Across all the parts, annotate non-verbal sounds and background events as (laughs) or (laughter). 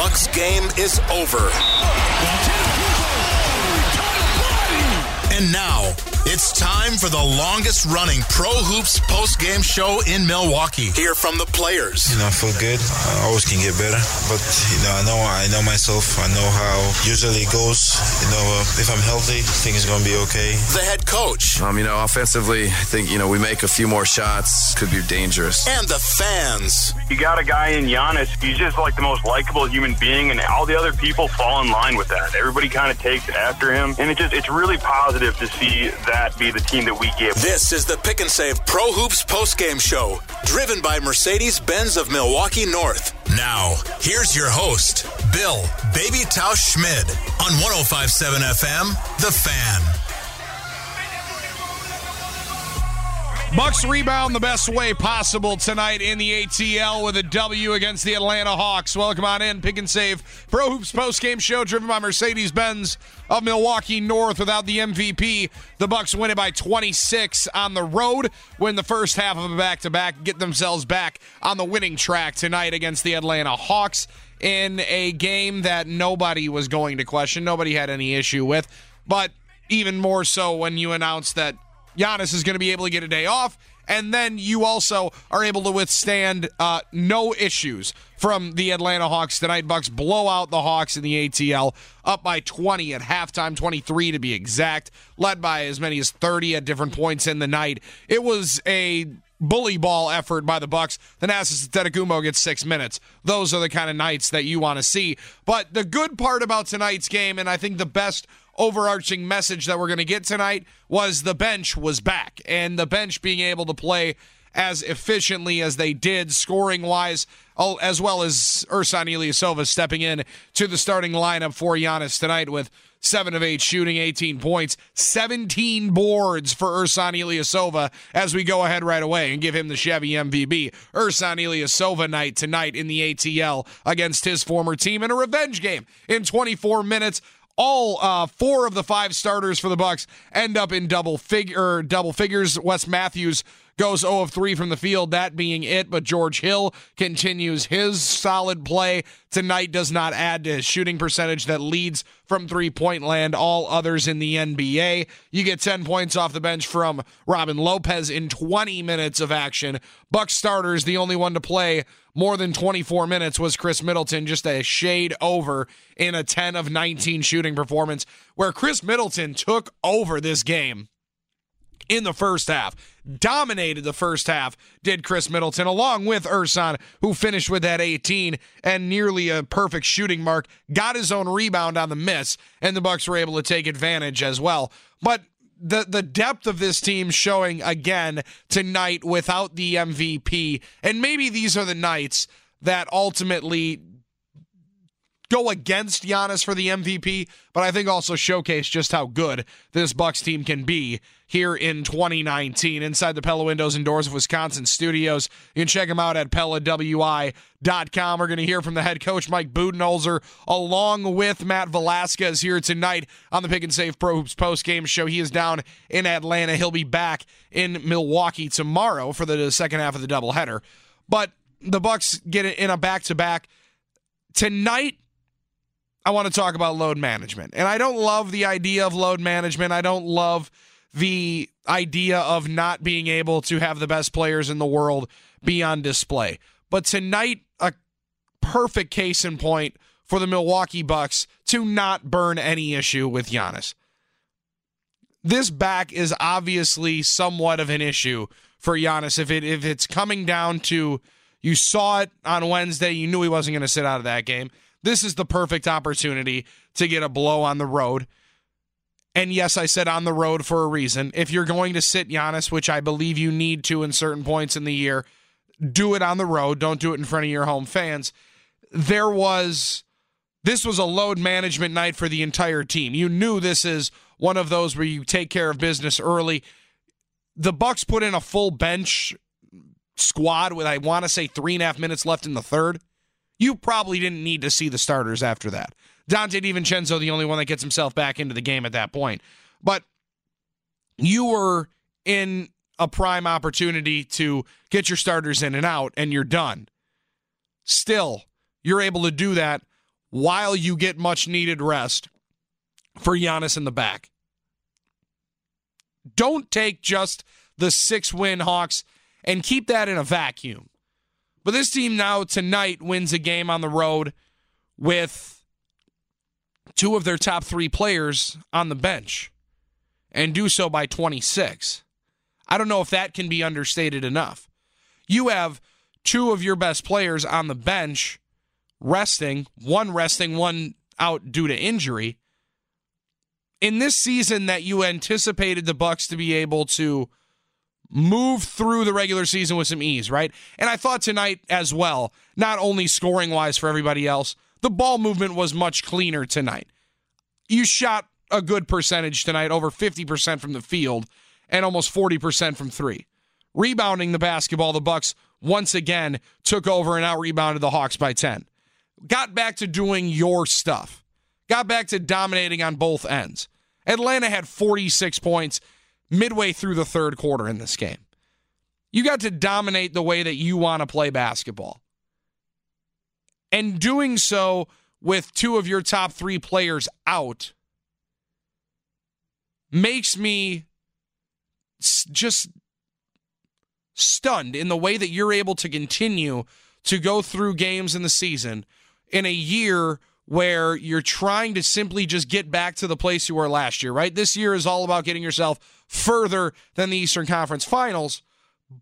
Bucks game is over. And now it's time for the longest running Pro Hoops post game show in Milwaukee. Hear from the players. You know, I feel good. I always can get better, but you know, I know I know myself. I know how usually it goes. You know, uh, if I'm healthy, things gonna be okay. The head coach Um, you know, offensively, I think, you know, we make a few more shots, could be dangerous. and the fans. You got a guy in Giannis. He's just like the most likable human being, and all the other people fall in line with that. Everybody kind of takes after him, and it just it's really positive to see that be the team that we give. This is the Pick and Save Pro Hoops post game show, driven by Mercedes Benz of Milwaukee North. Now, here's your host, Bill Baby Tausch Schmid on 1057 FM, The Fan. Bucks rebound the best way possible tonight in the ATL with a W against the Atlanta Hawks. Welcome on in, pick and save Pro Hoops post game show driven by Mercedes Benz of Milwaukee North. Without the MVP, the Bucks win it by 26 on the road. Win the first half of a back to back, get themselves back on the winning track tonight against the Atlanta Hawks in a game that nobody was going to question, nobody had any issue with, but even more so when you announce that Giannis is going to be able to get a day off. And then you also are able to withstand uh, no issues from the Atlanta Hawks tonight. Bucks blow out the Hawks in the ATL, up by 20 at halftime, 23 to be exact, led by as many as 30 at different points in the night. It was a bully ball effort by the Bucks. The Thanasis Antetokounmpo gets six minutes. Those are the kind of nights that you want to see. But the good part about tonight's game, and I think the best overarching message that we're going to get tonight was the bench was back. And the bench being able to play as efficiently as they did scoring wise as well as Ersan Ilyasova stepping in to the starting lineup for Giannis tonight with 7 of 8 shooting 18 points 17 boards for Ersan Ilyasova as we go ahead right away and give him the Chevy MVP Ersan Ilyasova night tonight in the ATL against his former team in a revenge game in 24 minutes all uh, four of the five starters for the Bucks end up in double figure double figures. Wes Matthews goes 0 of 3 from the field, that being it. But George Hill continues his solid play tonight. Does not add to his shooting percentage that leads from three point land. All others in the NBA. You get 10 points off the bench from Robin Lopez in 20 minutes of action. Bucks starters, the only one to play more than 24 minutes was Khris Middleton, just a shade over in a 10 of 19 shooting performance, where Khris Middleton took over this game in the first half. Dominated the first half, did Khris Middleton, along with Ersan, who finished with that 18 and nearly a perfect shooting mark, got his own rebound on the miss, and the Bucks were able to take advantage as well. But the the depth of this team showing again tonight without the MVP, and maybe these are the nights that ultimately go against Giannis for the MVP, but I think also showcase just how good this Bucks team can be here in 2019 inside the Pella Windows and Doors of Wisconsin studios. You can check them out at PellaWI.com. We're going to hear from the head coach, Mike Budenholzer, along with Matt Velazquez here tonight on the Pick and Save Pro Hoops post game show. He is down in Atlanta. He'll be back in Milwaukee tomorrow for the second half of the doubleheader. But the Bucks get it in a back to back tonight. I want to talk about load management. And I don't love the idea of load management. I don't love the idea of not being able to have the best players in the world be on display. But tonight, a perfect case in point for the Milwaukee Bucks to not burn any issue with Giannis. This back is obviously somewhat of an issue for Giannis. If it if it's coming down to you saw it on Wednesday, you knew he wasn't going to sit out of that game. This is the perfect opportunity to get a blow on the road. And yes, I said on the road for a reason. If you're going to sit Giannis, which I believe you need to in certain points in the year, do it on the road. Don't do it in front of your home fans. There was this was a load management night for the entire team. You knew this is one of those where you take care of business early. The Bucks put in a full bench squad with I want to say three and a half minutes left in the third. You probably didn't need to see the starters after that. Donte DiVincenzo, the only one that gets himself back into the game at that point. But you were in a prime opportunity to get your starters in and out, and you're done. Still, you're able to do that while you get much needed rest for Giannis in the back. Don't take just the six win Hawks and keep that in a vacuum. But this team now tonight wins a game on the road with two of their top three players on the bench and do so by 26. I don't know if that can be understated enough. You have two of your best players on the bench resting, one resting, one out due to injury. In this season that you anticipated the Bucks to be able to move through the regular season with some ease, right? And I thought tonight as well, not only scoring wise for everybody else, the ball movement was much cleaner tonight. You shot a good percentage tonight, over 50% from the field and almost 40% from 3. Rebounding the basketball, the Bucks once again took over and out rebounded the Hawks by 10 got back to doing your stuff, got back to dominating on both ends. Atlanta had 46 points midway through the third quarter in this game. You got to dominate the way that you want to play basketball. And doing so with two of your top three players out makes me just stunned in the way that you're able to continue to go through games in the season in a year where you're trying to simply just get back to the place you were last year, right? This year is all about getting yourself further than the Eastern Conference Finals,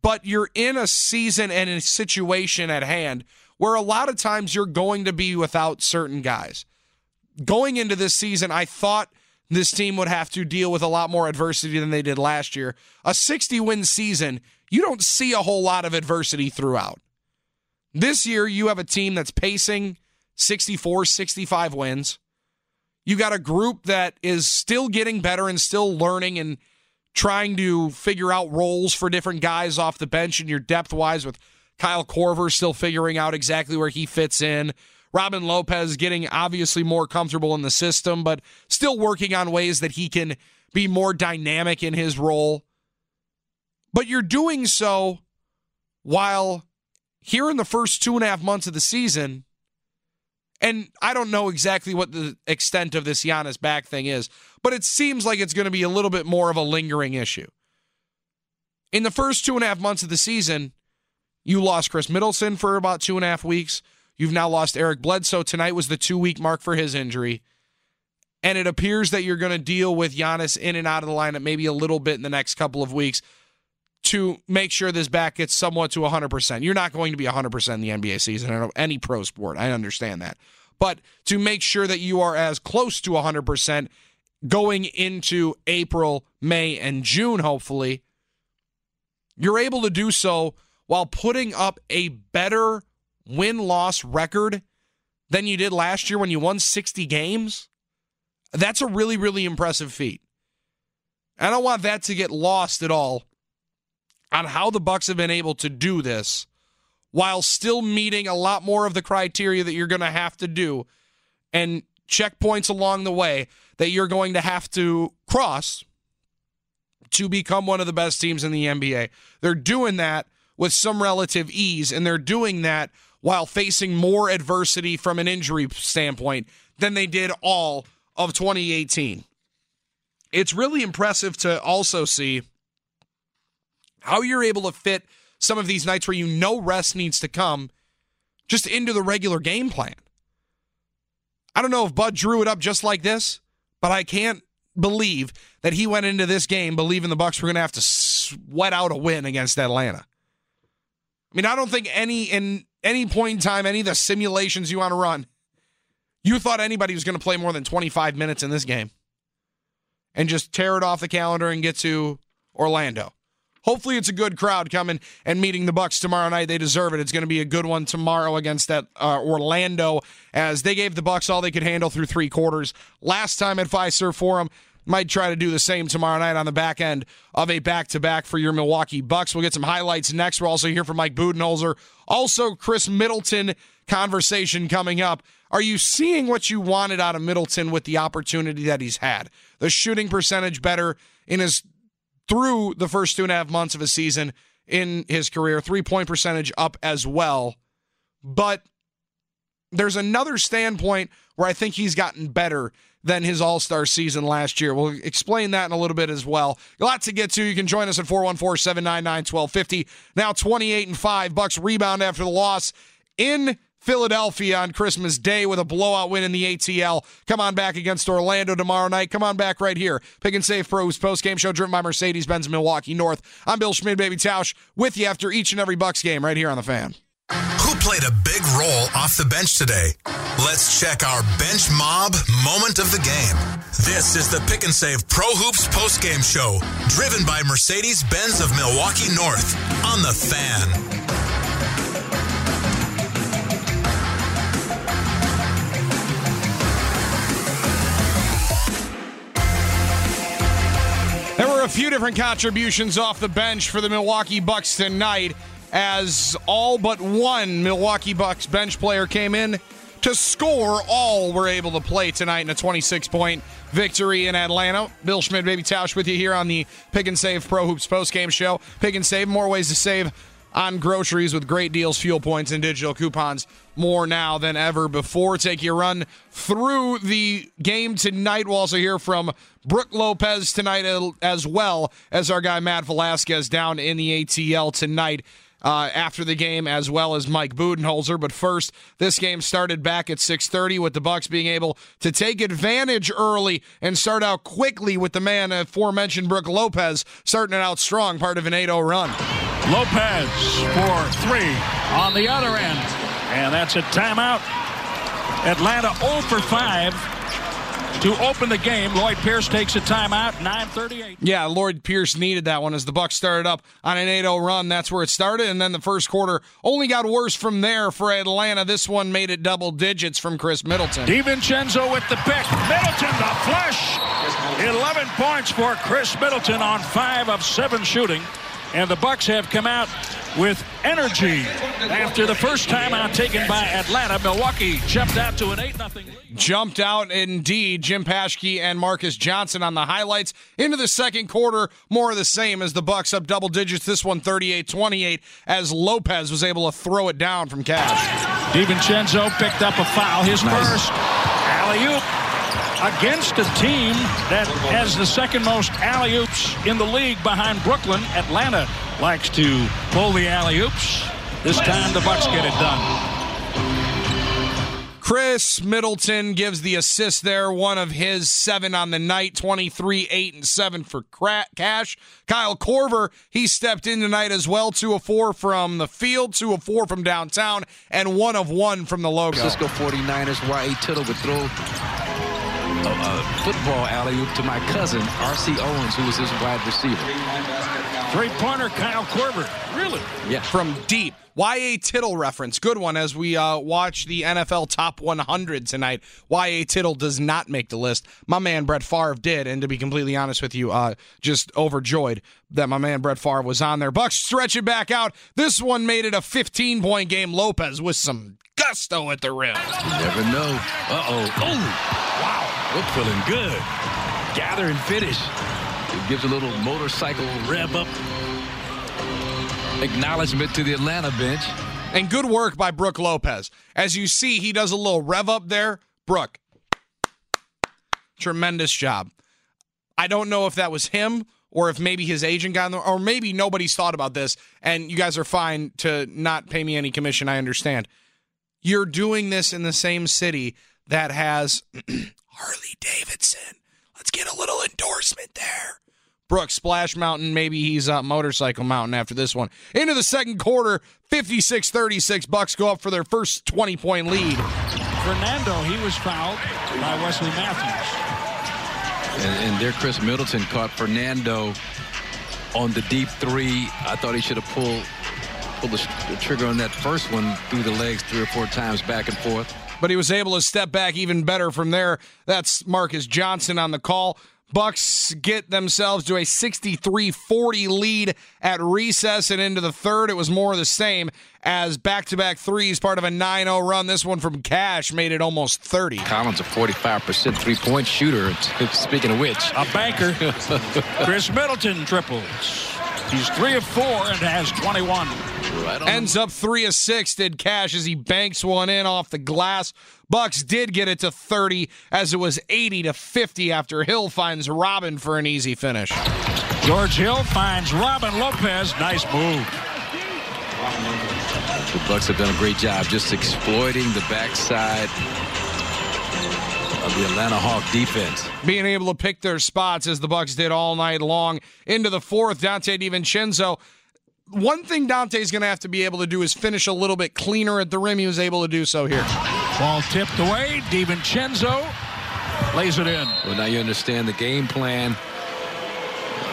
but you're in a season and a situation at hand where a lot of times you're going to be without certain guys. Going into this season, I thought this team would have to deal with a lot more adversity than they did last year. A 60 win season, you don't see a whole lot of adversity throughout. This year, you have a team that's pacing 64, 65 wins. You got a group that is still getting better and still learning and trying to figure out roles for different guys off the bench and your depth wise with Kyle Korver still figuring out exactly where he fits in. Robin Lopez getting obviously more comfortable in the system, but still working on ways that he can be more dynamic in his role. But you're doing so while here in the first two and a half months of the season, and I don't know exactly what the extent of this Giannis back thing is, but it seems like it's going to be a little bit more of a lingering issue. In the first two and a half months of the season, you lost Khris Middleton for about two and a half weeks. You've now lost Eric Bledsoe. Tonight was the two week mark for his injury. And it appears that you're going to deal with Giannis in and out of the lineup maybe a little bit in the next couple of weeks to make sure this back gets somewhat to 100%. You're not going to be 100% in the NBA season or any pro sport. I understand that. But to make sure that you are as close to 100% going into April, May, and June, hopefully, you're able to do so while putting up a better win loss record than you did last year when you won 60 games. That's a really, really impressive feat. I don't want that to get lost at all on how the Bucks have been able to do this while still meeting a lot more of the criteria that you're going to have to do and checkpoints along the way that you're going to have to cross to become one of the best teams in the NBA. They're doing that with some relative ease, and they're doing that while facing more adversity from an injury standpoint than they did all of 2018. It's really impressive to also see how you're able to fit some of these nights where you know rest needs to come just into the regular game plan. I don't know if Bud drew it up just like this, but I can't believe that he went into this game believing the Bucks were going to have to sweat out a win against Atlanta. I mean, I don't think any in any point in time, any of the simulations you want to run, you thought anybody was going to play more than 25 minutes in this game and just tear it off the calendar and get to Orlando. Hopefully it's a good crowd coming and meeting the Bucks tomorrow night. They deserve it. It's going to be a good one tomorrow against that uh, Orlando as they gave the Bucks all they could handle through three quarters last time at Fiserv Forum. Might try to do the same tomorrow night on the back end of a back to back for your Milwaukee Bucks. We'll get some highlights next. We'll also hear from Mike Budenholzer. Also, Khris Middleton conversation coming up. Are you seeing what you wanted out of Middleton with the opportunity that he's had? The shooting percentage better in his through the first two and a half months of his season in his career, three point percentage up as well. But there's another standpoint where I think he's gotten better than his All Star season last year. We'll explain that in a little bit as well. A lot to get to. You can join us at 414 799 1250. Now 28 and 5. Bucks rebound after the loss in Philadelphia on Christmas Day with a blowout win in the ATL. Come on back against Orlando tomorrow night. Come on back right here. Pick and Save Pros post game show driven by Mercedes Benz of Milwaukee North. I'm Bill Schmid, baby Tausch, with you after each and every Bucks game right here on the fan. Who played a big role off the bench today? Let's check our bench mob moment of the game. This is the Pick and Save Pro Hoops post game show, driven by Mercedes Benz of Milwaukee North on the fan. A few different contributions off the bench for the Milwaukee Bucks tonight as all but one Milwaukee Bucks bench player came in to score. All were able to play tonight in a 26 point victory in Atlanta. Bill Schmidt, Baby Tausch with you here on the Pick and Save Pro Hoops post game show. Pick and Save, more ways to save on groceries with great deals, fuel points, and digital coupons more now than ever before. Take your run through the game tonight. We'll also hear from Brook Lopez tonight as well as our guy Matt Velazquez down in the ATL tonight uh, after the game, as well as Mike Budenholzer. But first, this game started back at 6:30 with the Bucks being able to take advantage early and start out quickly with the man aforementioned Brook Lopez starting it out strong, part of an 8-0 run. Lopez for three on the other end, and that's a timeout. Atlanta 0 for 5 to open the game. Lloyd Pierce takes a timeout. 9:38. Yeah, Lloyd Pierce needed that one as the Bucks started up on an 8-0 run. That's where it started, and then the first quarter only got worse from there for Atlanta. This one made it double digits from Khris Middleton. DiVincenzo with the pick. Middleton the flush. 11 points for Khris Middleton on five of seven shooting, and the Bucks have come out with energy after the first timeout taken by Atlanta. Milwaukee jumped out to an 8 0 lead. Jumped out indeed. Jim Paschke and Marcus Johnson on the highlights. Into the second quarter, more of the same as the Bucks up double digits. This one 38-28 as Lopez was able to throw it down from Cash. DiVincenzo picked up a foul. His nice. first alley-oop against a team that has the second most alley-oops in the league behind Brooklyn. Atlanta likes to pull the alley-oops. This time the Bucks get it done. Khris Middleton gives the assist there, one of his seven on the night, 23, 8, and 7 for Cash. Kyle Korver, he stepped in tonight as well, 2 of 4 from the field, 2 of 4 from downtown, and 1 of 1 from the logo. Cisco 49ers, Y.A. Tittle would throw a, a football alley oop to my cousin, R.C. Owens, who was his wide receiver. Three pointer, Kyle Korver. Really? Yeah. From deep. Y.A. Tittle reference. Good one as we uh, watch the NFL Top 100 tonight. Y.A. Tittle does not make the list. My man Brett Favre did. And to be completely honest with you, uh, just overjoyed that my man Brett Favre was on there. Bucks stretch it back out. This one made it a 15 point game. Lopez with some gusto at the rim. You never know. Uh oh. Oh, wow. We're feeling good. Gather and finish. It gives a little motorcycle rev up acknowledgement to the Atlanta bench. And good work by Brook Lopez. As you see, he does a little rev up there. Brook, tremendous job. I don't know if that was him or if maybe his agent got in there, or maybe nobody's thought about this, and you guys are fine to not pay me any commission. I understand. You're doing this in the same city that has (clears throat) Harley Davidson. Let's get a little endorsement there. Brooks, Splash Mountain. Maybe he's uh, Motorcycle Mountain after this one. Into the second quarter, 56 36. Bucks go up for their first 20 point lead. Fernando, he was fouled by Wesley Matthews. And, and there, Khris Middleton caught Fernando on the deep three. I thought he should have pulled pulled the, the trigger on that first one through the legs three or four times back and forth. But he was able to step back even better from there. That's Marcus Johnson on the call. Bucks get themselves to a 63-40 lead at recess and into the third. It was more of the same as back-to-back threes, part of a 9-0 run. This one from Cash made it almost 30. Collins a 45% three-point shooter. (laughs) Speaking of which, a banker. (laughs) Khris Middleton triples. He's three of four and has 21. Right Ends up three of six. Did Cash as he banks one in off the glass. Bucks did get it to 30 as it was 80 to 50 after Hill finds Robin for an easy finish. George Hill finds Robin Lopez. Nice move. The Bucks have done a great job just exploiting the backside of the Atlanta Hawk defense. Being able to pick their spots as the Bucks did all night long. Into the fourth, Donte DiVincenzo. One thing Donte's going to have to be able to do is finish a little bit cleaner at the rim. He was able to do so here. Ball tipped away. DiVincenzo lays it in. Well, now you understand the game plan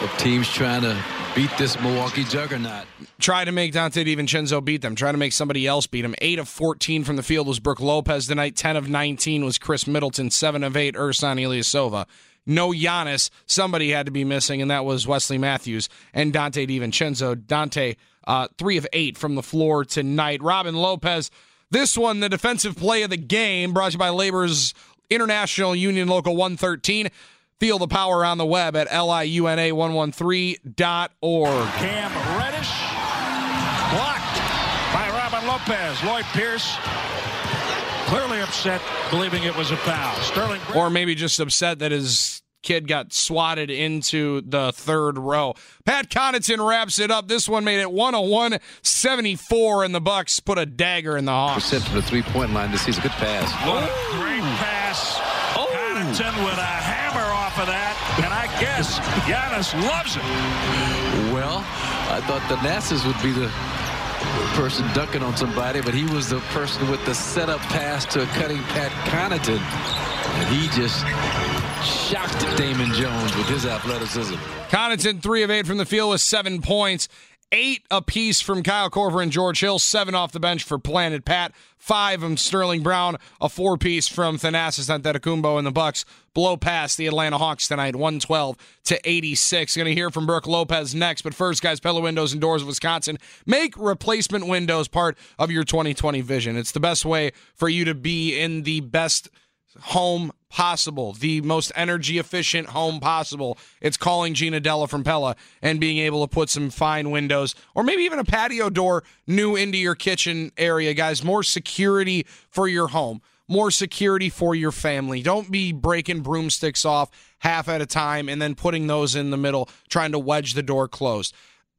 of teams trying to beat this Milwaukee juggernaut. Try to make Donte DiVincenzo beat them. Try to make somebody else beat him. 8 of 14 from the field was Brook Lopez tonight. 10 of 19 was Khris Middleton. 7 of 8, Ersan Ilyasova. No Giannis. Somebody had to be missing, and that was Wesley Matthews and Donte DiVincenzo. Donte, uh, 3 of 8 from the floor tonight. Robin Lopez, this one, the defensive play of the game, brought to you by Labor's International Union Local 113. Feel the power on the web at liuna113.org. Cam Reddish blocked by Robin Lopez. Lloyd Pierce clearly upset, believing it was a foul. Sterling. Or maybe just upset that his kid got swatted into the third row. Pat Connaughton wraps it up. This one made it 101 74, and the Bucks put a dagger in the Hawks. Percent from the three point line. This is a good pass. What a great pass. Oh. Connaughton with a hammer off of that, and I guess Giannis loves it. Well, I thought Thanasis would be the person dunking on somebody, but he was the person with the setup pass to a cutting Pat Connaughton. And he just shocked Damon Jones with his athleticism. Connaughton, three of eight from the field with seven points. Eight apiece from Kyle Korver and George Hill. Seven off the bench for Planet Pat. Five from Sterling Brown. A four piece from Thanasis Antetokounmpo and the Bucks blow past the Atlanta Hawks tonight, 112 to 86. Going to hear from Brook Lopez next. But first, guys, Pella Windows and Doors of Wisconsin make replacement windows part of your 2020 vision. It's the best way for you to be in the best home possible, the most energy efficient home possible. It's calling Gina Della from Pella and being able to put some fine windows or maybe even a patio door new into your kitchen area, guys. More security for your home, more security for your family. Don't be breaking broomsticks off half at a time and then putting those in the middle, trying to wedge the door closed.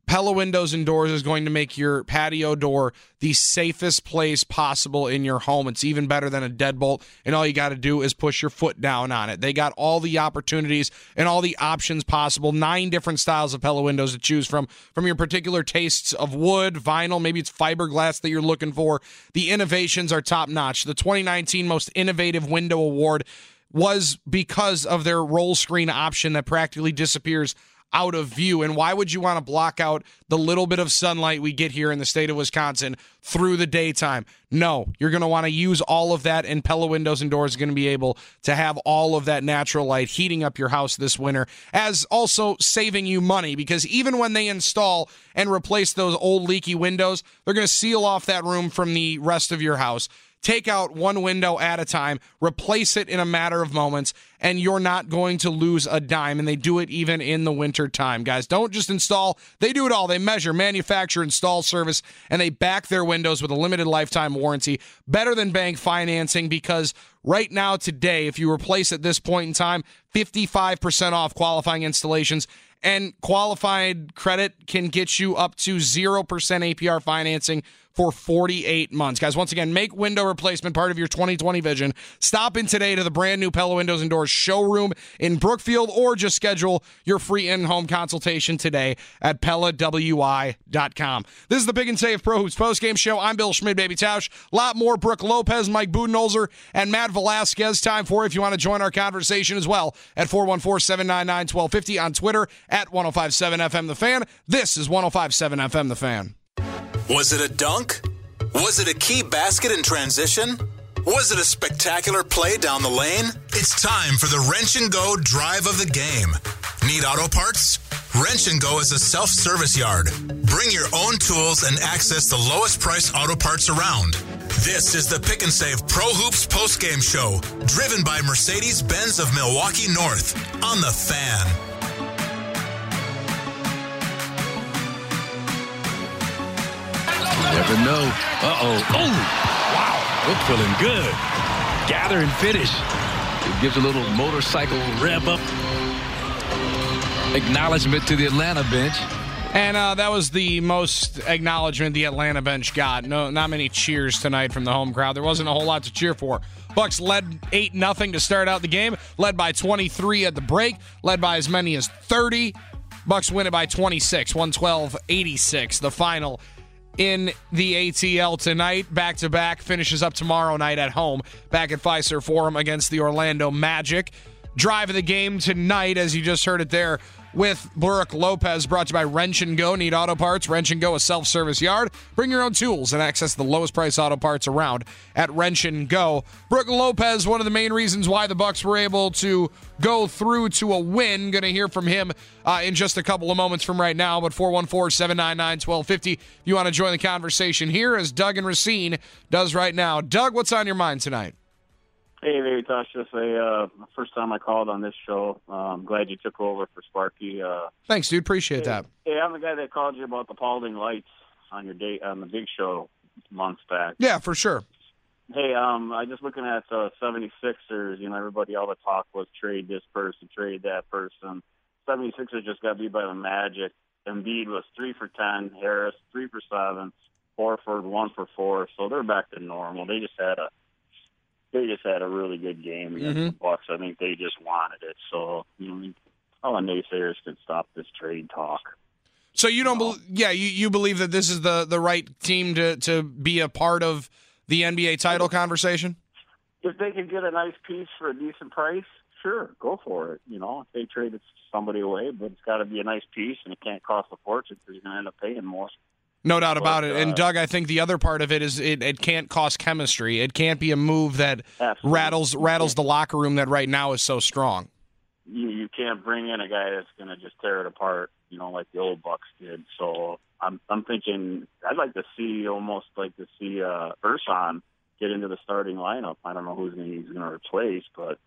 Pella Windows and Doors is going to make your patio door the safest place possible in your home. It's even better than a deadbolt, and all you got to do is push your foot down on it. They got all the opportunities and all the options possible. Nine different styles of Pella Windows to choose from, from your particular tastes of wood, vinyl, maybe it's fiberglass that you're looking for. The innovations are top notch. The 2019 Most Innovative Window Award was because of their roll screen option that practically disappears out of view. And why would you want to block out the little bit of sunlight we get here in the state of Wisconsin through the daytime? No, you're going to want to use all of that, and Pella Windows and Doors is going to be able to have all of that natural light heating up your house this winter, as also saving you money because even when they install and replace those old leaky windows, they're going to seal off that room from the rest of your house take out one window at a time, replace it in a matter of moments, and you're not going to lose a dime. And they do it even in the winter time, guys. Don't just install, they do it all. They measure, manufacture, install service, and they back their windows with a limited lifetime warranty. Better than bank financing because right now, today, if you replace at this point in time, 55% off qualifying installations and qualified credit can get you up to 0% APR financing for 48 months. Guys, once again, make window replacement part of your 2020 vision. Stop in today to the brand new Pella Windows and Doors showroom in Brookfield or just schedule your free in-home consultation today at PellaWI.com. This is the Pick and Save Pro Hoops postgame show. I'm Bill Schmid, Baby Tausch. A lot more Brook Lopez, Mike Budenholzer, and Matt Velazquez. Time for if you want to join our conversation as well at 414-799-1250 on Twitter at 1057 FM The Fan. This is 1057 FM The Fan. Was it a dunk? Was it a key basket in transition? Was it a spectacular play down the lane? It's time for the Wrench and Go drive of the game. Need auto parts? Wrench and Go is a self service yard. Bring your own tools and access the lowest price auto parts around. This is the Pick and Save Pro Hoops post game show, driven by Mercedes Benz of Milwaukee North on the fan. Never know. Uh oh. Wow. We're feeling good. Gather and finish. It gives a little motorcycle rev up. Acknowledgement to the Atlanta bench. And uh, that was the most acknowledgement the Atlanta bench got. No, not many cheers tonight from the home crowd. There wasn't a whole lot to cheer for. Bucks led eight nothing to start out the game. Led by 23 at the break. Led by as many as 30. Bucks win it by 26, 112-86. The final in the ATL tonight. Back to back finishes up tomorrow night at home. Back at Fiserv Forum against the Orlando Magic. Drive of the game tonight, as you just heard it there, with Brook Lopez, brought to you by Wrench and Go. Need auto parts? Wrench and Go, a self service yard. Bring your own tools and access the lowest price auto parts around at Wrench and Go. Brook Lopez, one of the main reasons why the Bucks were able to go through to a win. Going to hear from him uh, in just a couple of moments from right now. But 414 799 1250. If you want to join the conversation here, as Doug and Racine does right now. Doug, what's on your mind tonight? Hey, Baby Tausch, just a uh, first time I called on this show. Uh, I'm glad you took over for Sparky. Uh, Thanks, dude. Appreciate hey, that. Hey, I'm the guy that called you about the Paulding lights on your date on the Big Show months back. Yeah, for sure. Hey, um, I just looking at uh, 76ers. You know, everybody, all the talk was trade this person, trade that person. 76ers just got beat by the Magic. Embiid was three for ten. Harris three for seven. Horford one for four. So they're back to normal. They just had a they just had a really good game against Mhm. the Bucks. I think they just wanted it. So you know, all the naysayers can stop this trade talk. So you don't believe? Yeah, you, you believe that this is the the right team to to be a part of the NBA title conversation? If they can get a nice piece for a decent price, sure, go for it. You know, if they traded somebody away, but it's got to be a nice piece and it can't cost a fortune because you're going to end up paying more. No doubt about it. And uh, Doug, I think the other part of it is it, it can't cost chemistry. It can't be a move that Absolutely. rattles rattles the locker room that right now is so strong. You you can't bring in a guy that's going to just tear it apart. You know, like the old Bucks did. So I'm I'm thinking I'd like to see almost like to see uh, Ersan get into the starting lineup. I don't know who's gonna, he's going to replace, but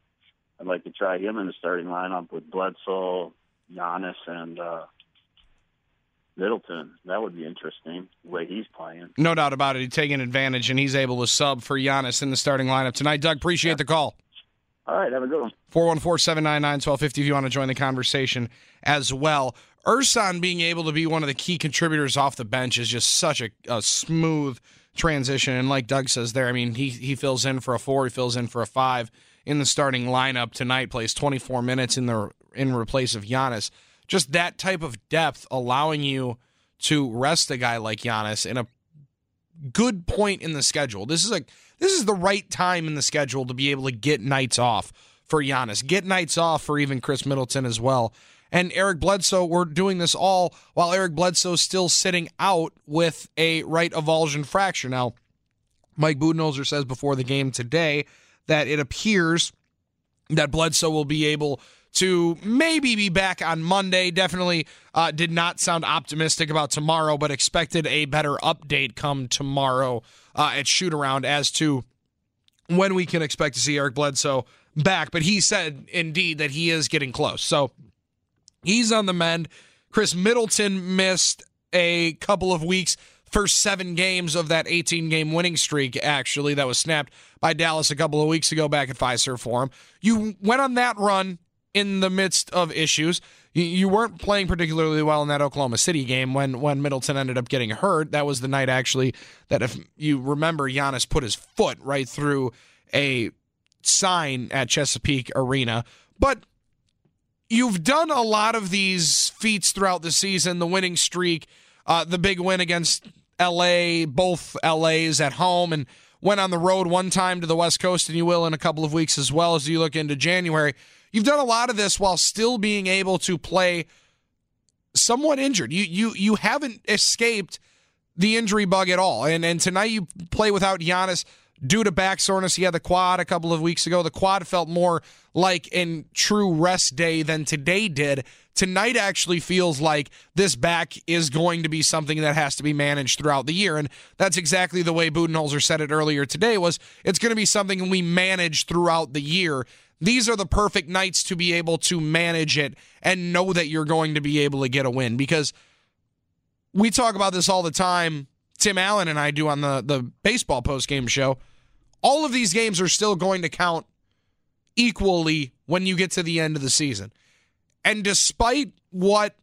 I'd like to try him in the starting lineup with Bledsoe, Giannis, and uh, Middleton. That would be interesting the way he's playing. No doubt about it. He's taking advantage, and he's able to sub for Giannis in the starting lineup tonight. Doug, appreciate the call. All right, have a good one. 414-799-1250 if you want to join the conversation as well. Ersan being able to be one of the key contributors off the bench is just such a, a smooth transition. And like Doug says there, I mean, he, he fills in for a four, he fills in for a five in the starting lineup tonight, plays 24 minutes in the in replace of Giannis. Just that type of depth allowing you to rest a guy like Giannis in a good point in the schedule. This is a this is the right time in the schedule to be able to get nights off for Giannis, get nights off for even Khris Middleton as well. And Eric Bledsoe, we're doing this all while Eric Bledsoe's still sitting out with a right avulsion fracture. Now, Mike Budenholzer says before the game today that it appears that Bledsoe will be able to maybe be back on Monday. Definitely uh, did not sound optimistic about tomorrow, but expected a better update come tomorrow uh, at shoot around as to when we can expect to see Eric Bledsoe back. But he said indeed that he is getting close. So he's on the mend. Chris Middleton missed a couple of weeks, first seven games of that 18 game winning streak, actually, that was snapped by Dallas a couple of weeks ago back at Fiserv Forum. You went on that run in the midst of issues. you, weren't playing particularly well in that Oklahoma City game when when Middleton ended up getting hurt. That was the night actually that if you remember, Giannis put his foot right through a sign at Chesapeake Arena. But you've done a lot of these feats throughout the season. The winning streak, uh, the big win against LA, both LAs at home, and went on the road one time to the West Coast, and you will in a couple of weeks as well as you look into January. You've done a lot of this while still being able to play somewhat injured. You you you haven't escaped the injury bug at all. And and tonight you play without Giannis due to back soreness. He had the quad a couple of weeks ago. The quad felt more like in true rest day than today did. Tonight actually feels like this back is going to be something that has to be managed throughout the year. And that's exactly the way Budenholzer said it earlier today was it's going to be something we manage throughout the year. These are the perfect nights to be able to manage it and know that you're going to be able to get a win because we talk about this all the time. Tim Allen and I do on the, the baseball post game show. All of these games are still going to count equally when you get to the end of the season. And despite what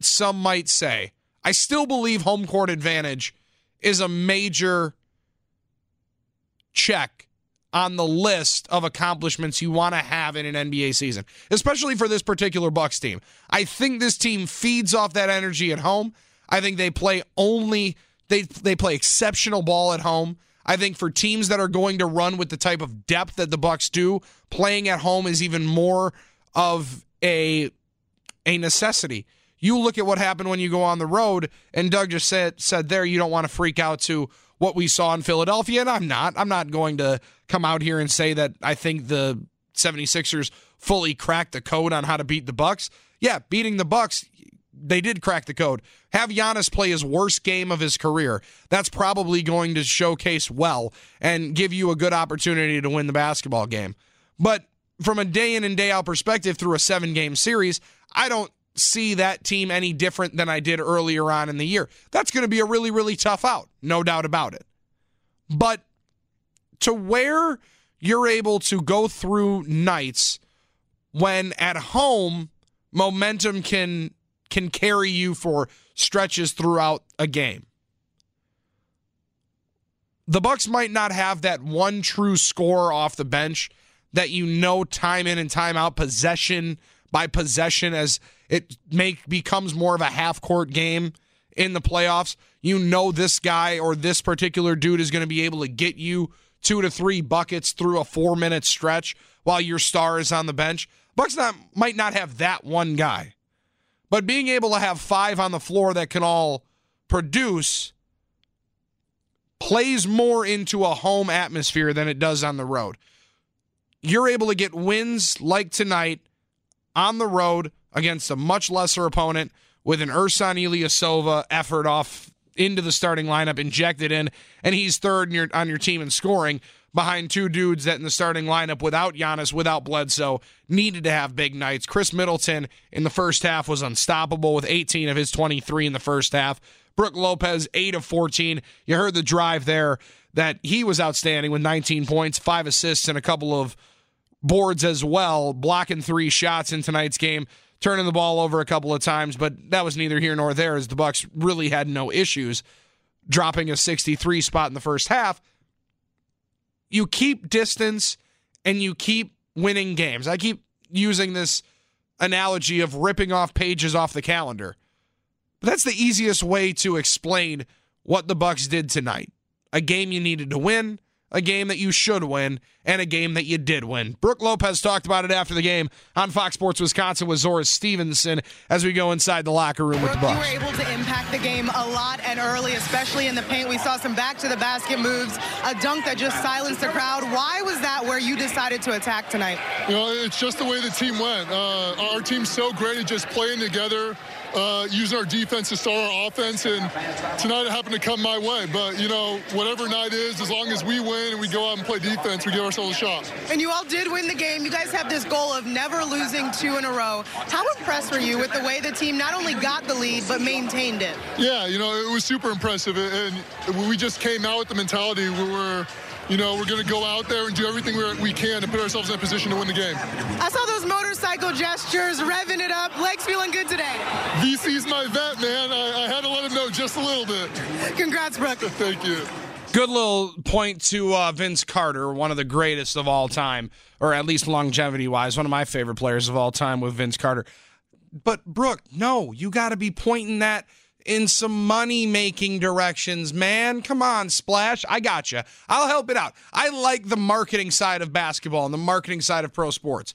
some might say, I still believe home court advantage is a major check on the list of accomplishments you want to have in an NBA season, especially for this particular Bucks team. I think this team feeds off that energy at home. I think they play only they they play exceptional ball at home. I think for teams that are going to run with the type of depth that the Bucks do, playing at home is even more of a a necessity. You look at what happened when you go on the road, and Doug just said said there you don't want to freak out to what we saw in Philadelphia, and I'm not. I'm not going to come out here and say that I think the 76ers fully cracked the code on how to beat the Bucks. Yeah, beating the Bucks, they did crack the code. Have Giannis play his worst game of his career. That's probably going to showcase well and give you a good opportunity to win the basketball game. But from a day in and day out perspective through a seven game series, I don't see that team any different than I did earlier on in the year. That's going to be a really, really tough out, no doubt about it. But to where you're able to go through nights when at home momentum can can carry you for stretches throughout a game. The Bucks might not have that one true score off the bench that you know time in and time out possession by possession as it make becomes more of a half court game in the playoffs. You know this guy or this particular dude is going to be able to get you two to three buckets through a 4 minute stretch while your star is on the bench. Bucks not might not have that one guy. But being able to have five on the floor that can all produce plays more into a home atmosphere than it does on the road. You're able to get wins like tonight on the road against a much lesser opponent with an Ersan Ilyasova effort off into the starting lineup, injected in, and he's third your, on your team in scoring behind two dudes that in the starting lineup without Giannis, without Bledsoe, needed to have big nights. Khris Middleton in the first half was unstoppable with 18 of his 23 in the first half. Brook Lopez, 8 of 14. You heard the drive there that he was outstanding with 19 points, five assists, and a couple of boards as well, blocking three shots in tonight's game, turning the ball over a couple of times, but that was neither here nor there as the Bucks really had no issues dropping a 63 spot in the first half you keep distance and you keep winning games. I keep using this analogy of ripping off pages off the calendar. But that's the easiest way to explain what the Bucks did tonight. A game you needed to win, a game that you should win, and a game that you did win. Brook Lopez talked about it after the game on Fox Sports Wisconsin with Zora Stephenson as we go inside the locker room with the Bucks. You were able to impact the game a lot and early, especially in the paint. We saw some back to the basket moves, a dunk that just silenced the crowd. Why was that where you decided to attack tonight? You know, it's just the way the team went. Uh, our team's so great at just playing together uh, using our defense to start our offense. And tonight it happened to come my way. But, you know, whatever night is, as long as we win and we go out and play defense, we give ourselves a shot. And you all did win the game. You guys have this goal of never losing two in a row. How impressed were you with the way the team not only got the lead, but maintained it? Yeah, you know, it was super impressive. And we just came out with the mentality we were you know, we're going to go out there and do everything we we can to put ourselves in a position to win the game. I saw those motorcycle gestures, revving it up. Legs feeling good today. VC's my vet, man. I, I had to let him know just a little bit. Congrats, Brook. (laughs) Thank you. Good little point to uh, Vince Carter, one of the greatest of all time, or at least longevity wise, one of my favorite players of all time with Vince Carter. But, Brook, no, you got to be pointing that in some money making directions, man. Come on, Splash. I got you. I'll help it out. I like the marketing side of basketball and the marketing side of pro sports.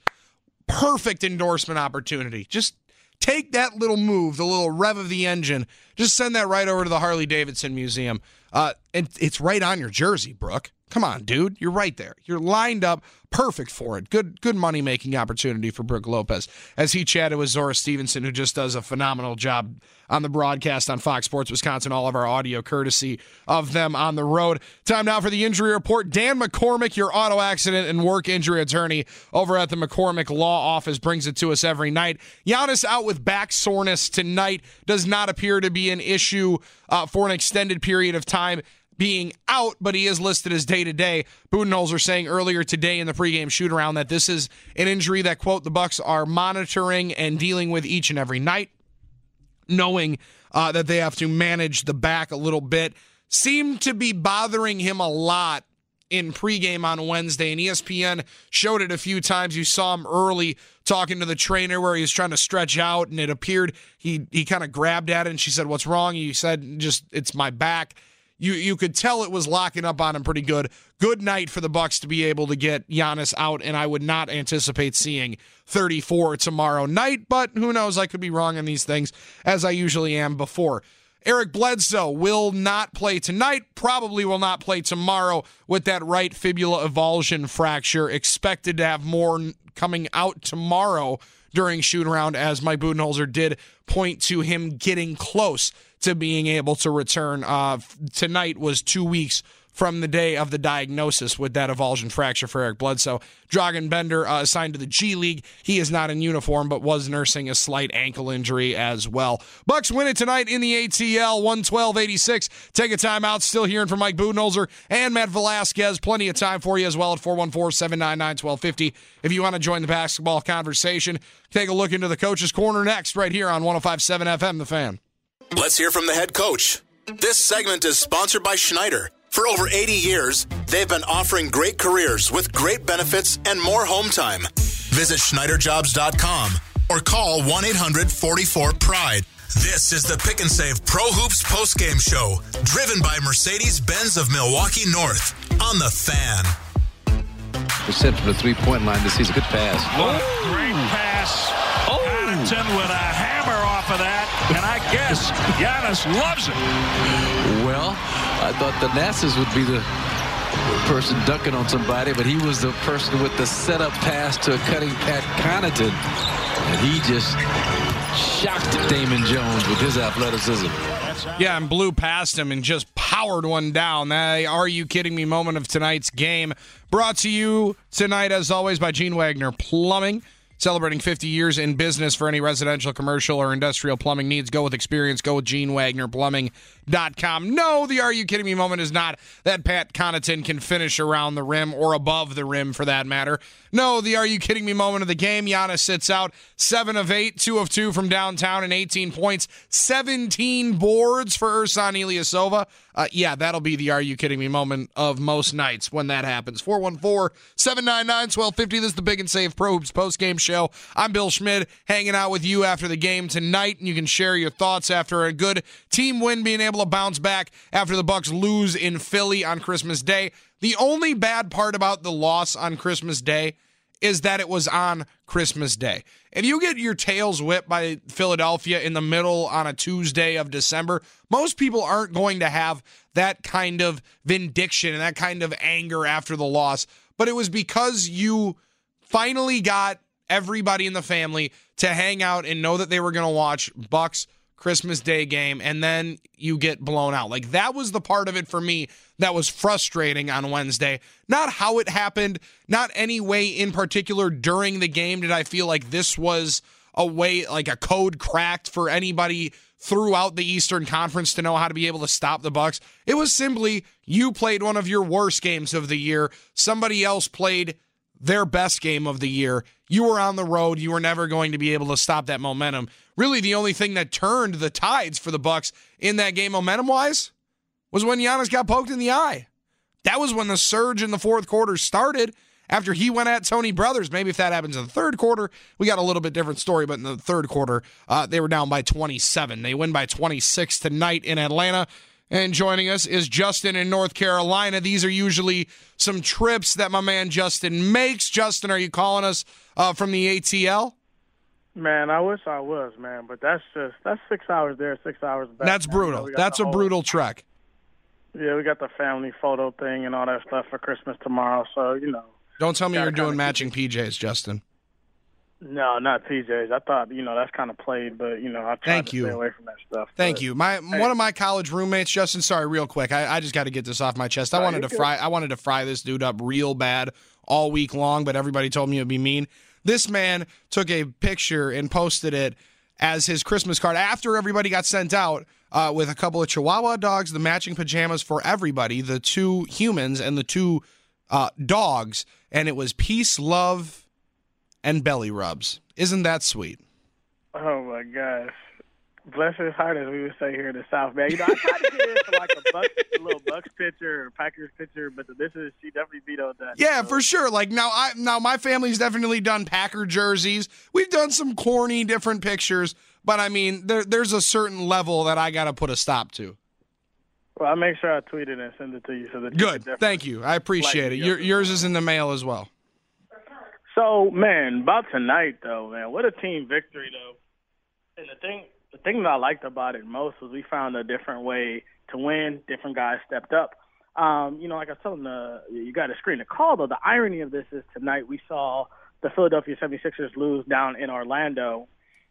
Perfect endorsement opportunity. Just take that little move, the little rev of the engine, just send that right over to the Harley Davidson Museum. Uh, and it's right on your jersey, Brook. Come on, dude. You're right there. You're lined up perfect for it. Good good money making opportunity for Brook Lopez as he chatted with Zora Stephenson, who just does a phenomenal job on the broadcast on Fox Sports Wisconsin. All of our audio courtesy of them on the road. Time now for the injury report. Dan McCormick, your auto accident and work injury attorney over at the McCormick Law Office, brings it to us every night. Giannis out with back soreness tonight. Does not appear to be an issue uh, for an extended period of time being out, but he is listed as day to day. Budenholzer saying earlier today in the pregame shoot around that this is an injury that quote the Bucks are monitoring and dealing with each and every night, knowing uh, that they have to manage the back a little bit. Seemed to be bothering him a lot in pregame on Wednesday, and ESPN showed it a few times. You saw him early talking to the trainer where he was trying to stretch out, and it appeared he he kind of grabbed at it, and she said, "What's wrong?" He said, "Just it's my back." You you could tell it was locking up on him pretty good. Good night for the Bucks to be able to get Giannis out, and I would not anticipate seeing 34 tomorrow night. But who knows? I could be wrong on these things, as I usually am before. Eric Bledsoe will not play tonight, probably will not play tomorrow with that right fibula avulsion fracture. Expected to have more coming out tomorrow during shoot around, as Mike Budenholzer did point to him getting close to being able to return. Uh, tonight was two weeks from the day of the diagnosis with that avulsion fracture for Eric Bledsoe. Dragan Bender uh, assigned to the G League. He is not in uniform, but was nursing a slight ankle injury as well. Bucks win it tonight in the ATL, 112-86. Take a timeout. Still hearing from Mike Budenholzer and Matt Velazquez. Plenty of time for you as well at 414-799-1250. If you want to join the basketball conversation, take a look into the coach's corner next right here on 105.7 FM, The Fan. Let's hear from the head coach. This segment is sponsored by Schneider. For over 80 years, they've been offering great careers with great benefits and more home time. Visit SchneiderJobs.com or call 1 800 44 Pride. This is the Pick and Save Pro Hoops postgame show, driven by Mercedes Benz of Milwaukee North on the fan. Percent from the three point line. This is a good pass. What a great pass. Oh. Connaughton with a hammer off of that, and I guess Giannis loves it. Well, I thought Thanasis would be the person dunking on somebody, but he was the person with the setup pass to a cutting Pat Connaughton. And he just shocked Damian Jones with his athleticism. Yeah, and blew past him and just powered one down. That are you kidding me moment of tonight's game. Brought to you tonight, as always, by Gene Wagner Plumbing. Celebrating 50 years in business for any residential, commercial, or industrial plumbing needs. Go with experience. Go with Gene Wagner Plumbing.com. No, the Are You Kidding Me moment is not that Pat Connaughton can finish around the rim or above the rim for that matter. No, the Are You Kidding Me moment of the game. Giannis sits out 7 of 8, 2 of 2 from downtown, and 18 points, 17 boards for Ersan Ilyasova. Uh, yeah, that'll be the Are You Kidding Me moment of most nights when that happens. 414 799 1250. This is the Pick and Save Pro Hoops post game show. I'm Bill Schmid hanging out with you after the game tonight, and you can share your thoughts after a good team win, being able to bounce back after the Bucks lose in Philly on Christmas Day. The only bad part about the loss on Christmas Day is that it was on Christmas Day. If you get your tails whipped by Philadelphia in the middle on a Tuesday of December, most people aren't going to have that kind of vindication and that kind of anger after the loss. But it was because you finally got everybody in the family to hang out and know that they were going to watch Bucks Christmas Day game and then you get blown out. Like that was the part of it for me that was frustrating on Wednesday. Not how it happened, not any way in particular during the game did I feel like this was a way like a code cracked for anybody throughout the Eastern Conference to know how to be able to stop the Bucks. It was simply you played one of your worst games of the year. Somebody else played their best game of the year. You were on the road. You were never going to be able to stop that momentum. Really, the only thing that turned the tides for the Bucks in that game, momentum wise, was when Giannis got poked in the eye. That was when the surge in the fourth quarter started. After he went at Tony Brothers, maybe if that happens in the third quarter, we got a little bit different story. But in the third quarter, uh, they were down by 27. They win by 26 tonight in Atlanta. And joining us is Justin in North Carolina. These are usually some trips that my man Justin makes. Justin, are you calling us uh, from the ATL? Man, I wish I was, man, but that's just that's six hours there, six hours back. That's brutal. That's a whole, brutal trek. Yeah, we got the family photo thing and all that stuff for Christmas tomorrow, so you know. Don't tell me you're doing matching PJs, Justin. No, not PJs. I thought you know that's kind of played, but you know I try Thank to you. stay away from that stuff. Thank but- you. My one of my college roommates, Justin. Sorry, real quick. I, I just got to get this off my chest. I No, wanted to good. fry. I wanted to fry this dude up real bad all week long, but everybody told me it'd be mean. This man took a picture and posted it as his Christmas card after everybody got sent out uh, with a couple of Chihuahua dogs, the matching pajamas for everybody, the two humans and the two uh, dogs, and it was peace, love, and belly rubs. Isn't that sweet? Oh my gosh. Bless his heart, as we would say here in the South, man. You know, I tried to get into like a Bucks, a little Bucks pitcher or Packers pitcher, but this is she definitely beat vetoed that. Yeah, for sure. Like now, I now my family's definitely done Packer jerseys. We've done some corny different pictures, but I mean, there there's a certain level that I got to put a stop to. Well, I'll make sure I tweet it and send it to you so that you Good, can thank you. I appreciate it. Your, yours is in the mail as well. So, man, about tonight though, man, what a team victory though. And the thing, the thing that I liked about it most was we found a different way to win. Different guys stepped up. Um, you know, like I was telling the, you got to screen the call though. The irony of this is tonight we saw the Philadelphia 76ers lose down in Orlando,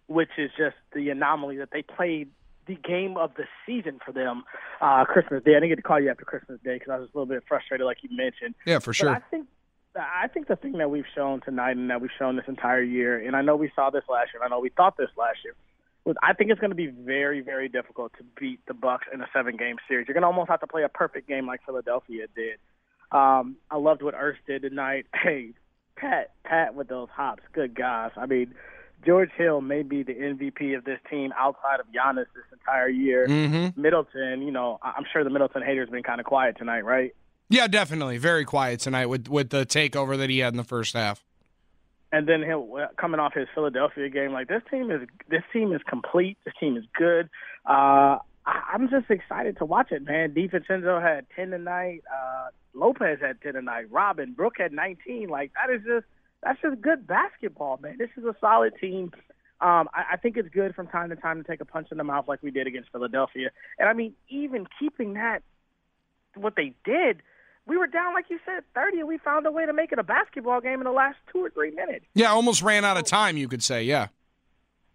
which is just the anomaly that they played the game of the season for them uh, Christmas Day. I didn't get to call you after Christmas Day because I was a little bit frustrated, like you mentioned. Yeah, for But sure. I think I think the thing that we've shown tonight and that we've shown this entire year, and I know we saw this last year, and I know we thought this last year, was I think it's going to be very, very difficult to beat the Bucks in a seven-game series. You're going to almost have to play a perfect game like Philadelphia did. Um, I loved what Urs did tonight. (laughs) Hey, Pat, Pat with those hops, good gosh. I mean, George Hill may be the MVP of this team outside of Giannis this entire year. Mhm. Middleton, you know, I'm sure the Middleton haters have been kind of quiet tonight, right? Yeah, definitely. Very quiet tonight with with the takeover that he had in the first half. and then he'll coming off his Philadelphia game. Like this team is this team is complete. This team is good. Uh, I'm just excited to watch it, man. DiVincenzo had ten tonight. Uh, Lopez had ten tonight. Robin Brook had 19. Like that is just that's just good basketball, man. This is a solid team. Um, I, I think it's good from time to time to take a punch in the mouth like we did against Philadelphia. And I mean, even keeping that, what they did, we were down like you said, 30, and we found a way to make it a basketball game in the last two or three minutes. Yeah, almost ran out of time. You could say, yeah.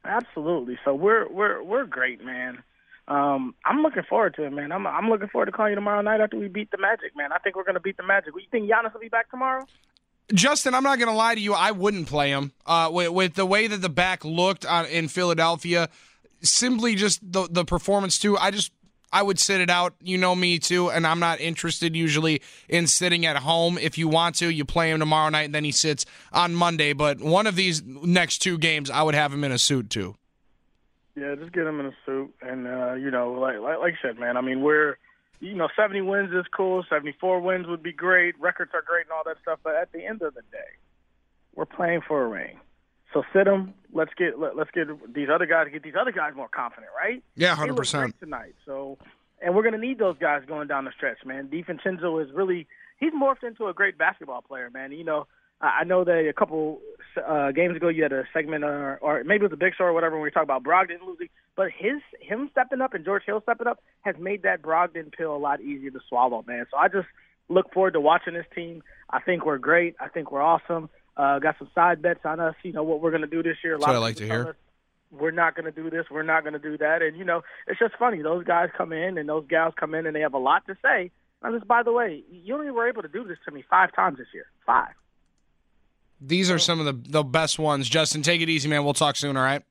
Absolutely. So we're we're we're great, man. Um, I'm looking forward to it, man. I'm I'm looking forward to calling you tomorrow night after we beat the Magic, man. I think we're gonna beat the Magic. You think Giannis will be back tomorrow? Justin, I'm not going to lie to you. I wouldn't play him uh, with, with the way that the back looked on, in Philadelphia. Simply just the the performance too. I just I would sit it out. You know me too, and I'm not interested usually in sitting at home. If you want to, you play him tomorrow night, and then he sits on Monday. But one of these next two games, I would have him in a suit too. Yeah, just get him in a suit, and uh, you know, like like like I said, man. I mean, we're you know, 70 wins is cool. 74 wins would be great. Records are great and all that stuff. But at the end of the day, we're playing for a ring. So sit them. Let's get let, let's get these other guys get these other guys more confident, right? Yeah, They 100%. tonight. So, and we're gonna need those guys going down the stretch, man. DiVincenzo is really he's morphed into a great basketball player, man. You know, I I know that a couple uh, games ago you had a segment, or, or maybe it was a big show or whatever, when we talked about Brogdon losing. But his him stepping up and George Hill stepping up has made that Brogdon pill a lot easier to swallow, man. So I just look forward to watching this team. I think we're great. I think we're awesome. Uh, got some side bets on us. You know what we're going to do this year. A That's what I like to hear. us We're not going to do this. We're not going to do that. And you know, it's just funny. Those guys come in and those gals come in and they have a lot to say. And just by the way, you only were able to do this to me five times this year. Five. These are some of the the best ones. Justin, take it easy, man. We'll talk soon. All right.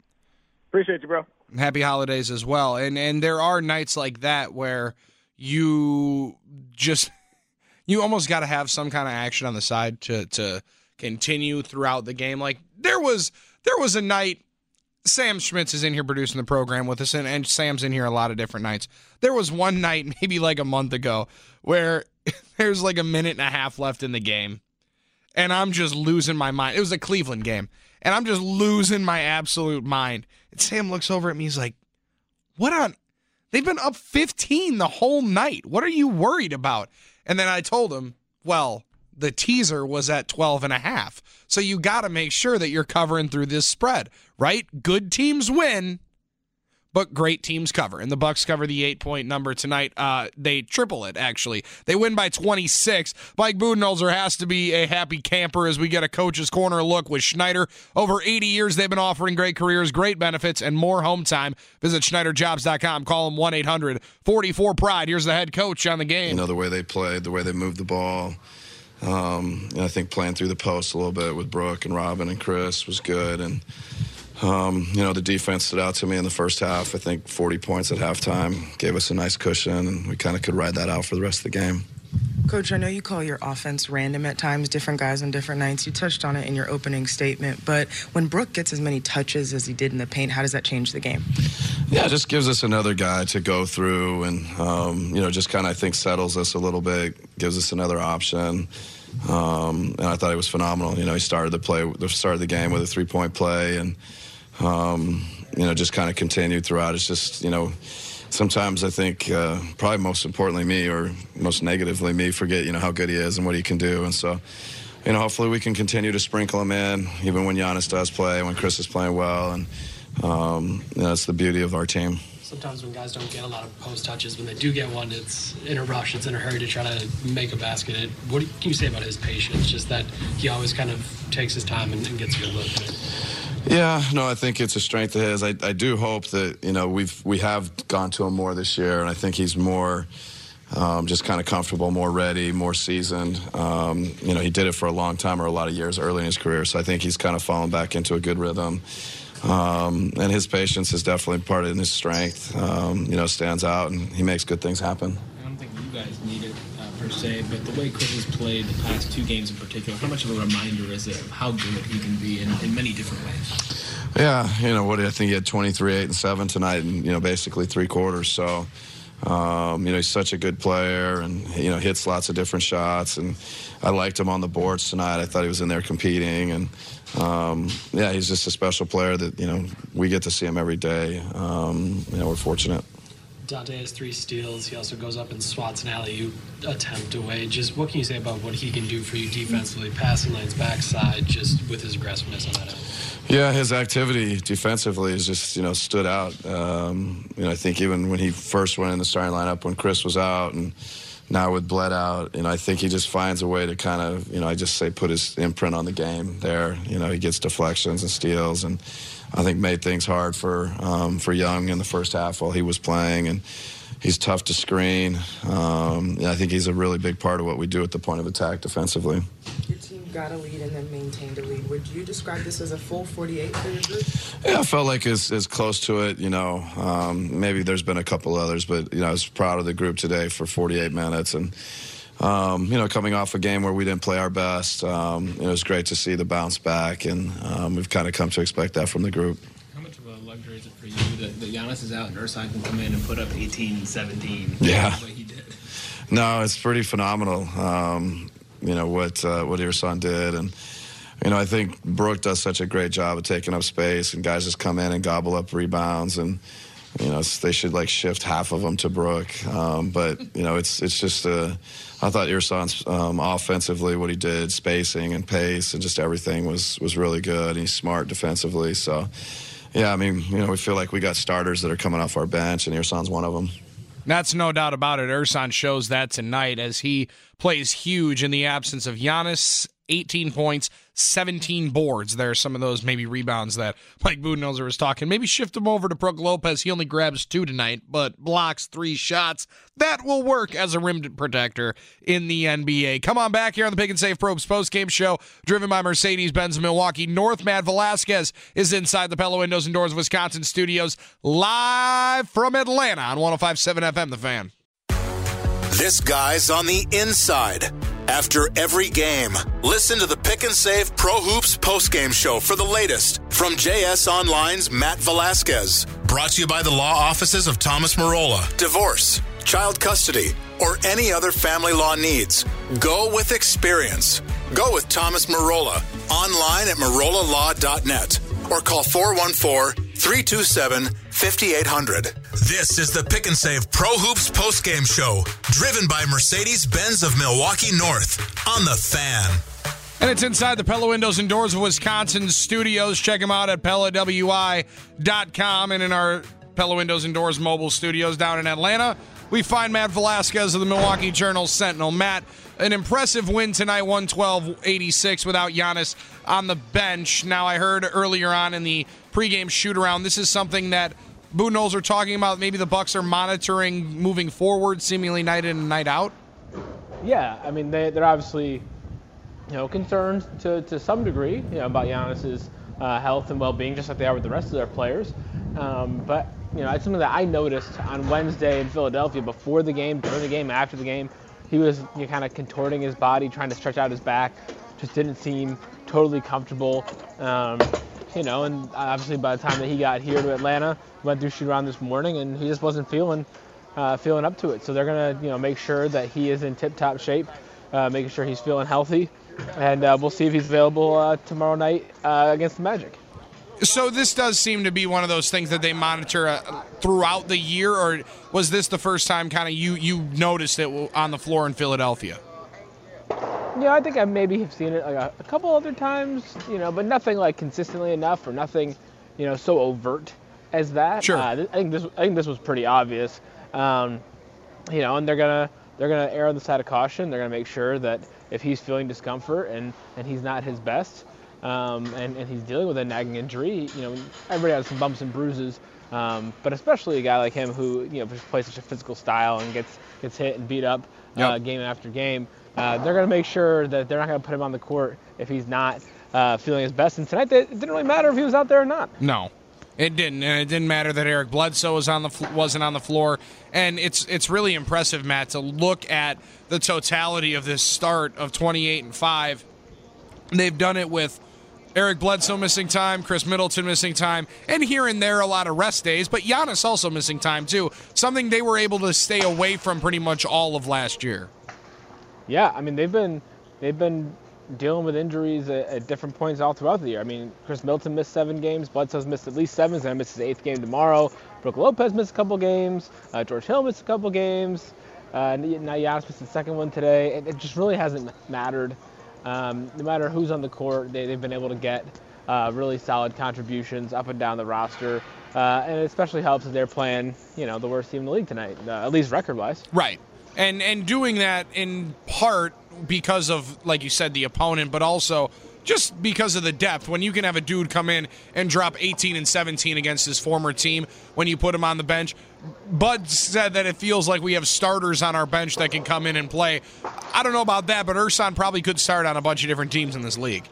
Appreciate you, bro. Happy holidays as well. And and there are nights like that where you just (laughs) you almost got to have some kind of action on the side to to continue throughout the game. Like there was there was a night Sam Schmitz is in here producing the program with us, and, and Sam's in here a lot of different nights. There was one night, (laughs) maybe like a month ago, where (laughs) there's like a minute and a half left in the game, and I'm just losing my mind. It was a Cleveland game, and I'm just losing my absolute mind. And Sam looks over at me, he's like, What on? They've been up 15 the whole night. What are you worried about? And then I told him, Well, the teaser was at 12 and a half. So you got to make sure that you're covering through this spread, right? Good teams win, but great teams cover. And the Bucks cover the 8-point number tonight. Uh, they triple it actually. They win by 26. Mike Budenholzer has to be a happy camper as we get a coach's corner look with Schneider. Over 80 years they've been offering great careers, great benefits and more home time. Visit schneiderjobs.com. Call them 1-800-44 pride. Here's the head coach on the game. You know the way they played, the way they moved the ball. Um, I think playing through the post a little bit with Brook and Robin and Khris was good. And, um, you know, the defense stood out to me in the first half. I think 40 points at halftime gave us a nice cushion, and we kind of could ride that out for the rest of the game. Coach, I know you call your offense random at times, different guys on different nights. You touched on it in your opening statement, but when Brook gets as many touches as he did in the paint, how does that change the game? Yeah, it just gives us another guy to go through and, um, you know, just kind of, I think, settles us a little bit, gives us another option. Um, and I thought it was phenomenal. You know, he started the play, the start of the game with a three point play, and um, you know, just kind of continued throughout. It's just, you know, sometimes I think uh, probably most importantly me, or most negatively me, forget you know how good he is and what he can do, and so. You know, hopefully we can continue to sprinkle him in, even when Giannis does play, when Khris is playing well, and um, you know, that's the beauty of our team sometimes when guys don't get a lot of post touches, when they do get one, it's in a rush, it's in a hurry to try to make a basket. It, what can you say about his patience? Just that he always kind of takes his time and, and gets a good look. Yeah, no, I think it's a strength of his. I, I do hope that you know we've we have gone to him more this year, and I think he's more. Um, just kind of comfortable, more ready, more seasoned. Um, you know, he did it for a long time or a lot of years early in his career, so I think he's kind of fallen back into a good rhythm. Um, and his patience is definitely part of his strength. Um, you know, stands out and he makes good things happen. I don't think you guys need it uh, per se, but the way Khris has played the past two games in particular, how much of a reminder is it of how good he can be in, in many different ways? Yeah, you know what? I think he had 23, 8, and 7 tonight, and you know basically three quarters. So. Um, you know, he's such a good player and, you know, hits lots of different shots. And I liked him on the boards tonight. I thought he was in there competing. And, um, yeah, he's just a special player that you know we get to see him every day. Um, you know, we're fortunate. Donte has three steals. He also goes up and swats an alley-oop attempt away. Just what can you say about what he can do for you defensively, passing lanes, backside, just with his aggressiveness on that end? Yeah, his activity defensively has just you know stood out. Um, you know, I think even when he first went in the starting lineup when Khris was out and now with Bled out, you know, I think he just finds a way to kind of, you know, I just say put his imprint on the game there. You know, he gets deflections and steals, and I think made things hard for um, for Young in the first half while he was playing, and he's tough to screen. Um, I think he's a really big part of what we do at the point of attack defensively got a lead and then maintained a lead. Would you describe this as a full 48 for your group? Yeah, I felt like it's as close to it. You know, um, maybe there's been a couple others, but you know, I was proud of the group today for 48 minutes and. Um, you know, coming off a game where we didn't play our best, um, it was great to see the bounce back, and um, we've kind of come to expect that from the group. How much of a luxury is it for you that, that Giannis is out and Ersan can come in and put up 18, 17? Yeah. No, it's pretty phenomenal. Um, you know what uh, what Ersan did, and you know I think Brook does such a great job of taking up space, and guys just come in and gobble up rebounds, and you know they should like shift half of them to Brook, um, but you know it's it's just. Uh, I thought Ersan's um, offensively what he did, spacing and pace, and just everything was was really good. He's smart defensively, so. Yeah, I mean, you know, we feel like we got starters that are coming off our bench, and Ersan's one of them. That's no doubt about it. Ersan shows that tonight as he plays huge in the absence of Giannis 18 points, 17 boards. There are some of those maybe rebounds that Mike Budenholzer was talking. Maybe shift him over to Brook Lopez. He only grabs two tonight, but blocks three shots. That will work as a rim protector in the NBA. Come on back here on the Pick and Save Pro Hoops post game show, driven by Mercedes Benz Milwaukee North. Matt Velazquez is inside the Pella Windows and Doors of Wisconsin studios, live from Atlanta on 1057 FM, The Fan. This guy's on the inside. After every game, listen to the Pick and Save Pro Hoops postgame show for the latest from JS Online's Matt Velazquez. Brought to you by the law offices of Thomas Marola. Divorce, child custody, or any other family law needs. Go with experience. Go with Thomas Marola. Online at marolalaw.net or call 414 327 5800. This is the Pick and Save Pro Hoops postgame show, driven by Mercedes Benz of Milwaukee North on The Fan. And it's inside the Pella Windows and Doors of Wisconsin studios. Check them out at PellaWI.com and in our Pella Windows and Doors mobile studios down in Atlanta. We find Matt Velazquez of the Milwaukee Journal Sentinel. Matt, an impressive win tonight, 112 86 without Giannis on the bench. Now, I heard earlier on in the pregame shoot around, this is something that Budenholzer are talking about. Maybe the Bucks are monitoring moving forward, seemingly night in and night out. Yeah, I mean, they, they're obviously you know, concerned to, to some degree you know, about Giannis's uh, health and well being, just like they are with the rest of their players. Um, but you know, it's something that I noticed on Wednesday in Philadelphia before the game, during the game, after the game. He was you know, kind of contorting his body, trying to stretch out his back. Just didn't seem totally comfortable. Um, you know, and obviously by the time that he got here to Atlanta, went through shoot around this morning, and he just wasn't feeling uh, feeling up to it. So they're gonna you know make sure that he is in tip-top shape, uh, making sure he's feeling healthy, and uh, we'll see if he's available uh, tomorrow night uh, against the Magic. So this does seem to be one of those things that they monitor uh, throughout the year, or was this the first time kind of you you noticed it on the floor in Philadelphia? Yeah, I think I maybe have seen it like a, a couple other times, you know, but nothing like consistently enough, or nothing, you know, so overt as that. Sure. Uh, I think this I think this was pretty obvious. Um, you know, and they're gonna they're gonna err on the side of caution. They're gonna make sure that if he's feeling discomfort and and he's not his best, um, and, and he's dealing with a nagging injury. You know, everybody has some bumps and bruises, um, but especially a guy like him who you know plays such a physical style and gets gets hit and beat up uh, Yep. game after game. Uh, they're going to make sure that they're not going to put him on the court if he's not uh, feeling his best. And tonight, it didn't really matter if he was out there or not. No, it didn't, and it didn't matter that Eric Bledsoe was on the fl- wasn't on the floor. And it's it's really impressive, Matt, to look at the totality of this start of 28 and five. They've done it with Eric Bledsoe missing time, Khris Middleton missing time, and here and there a lot of rest days. But Giannis also missing time too. Something they were able to stay away from pretty much all of last year. Yeah, I mean they've been they've been dealing with injuries at, at different points all throughout the year. I mean Khris Middleton missed seven games, Bledsoe's missed at least seven. and gonna his eighth game tomorrow. Brook Lopez missed a couple games. Uh, George Hill missed a couple games. Uh, now Giannis missed the second one today. It, it just really hasn't mattered. Um, no matter who's on the court, they, they've been able to get uh, really solid contributions up and down the roster. Uh, and it especially helps that they're playing, you know, the worst team in the league tonight, uh, at least record-wise. Right. And and doing that in part because of like you said the opponent but also just because of the depth when you can have a dude come in and drop 18 and 17 against his former team when you put him on the bench Bud said that it feels like we have starters on our bench that can come in and play. I don't know about that, but Ersan probably could start on a bunch of different teams in this league.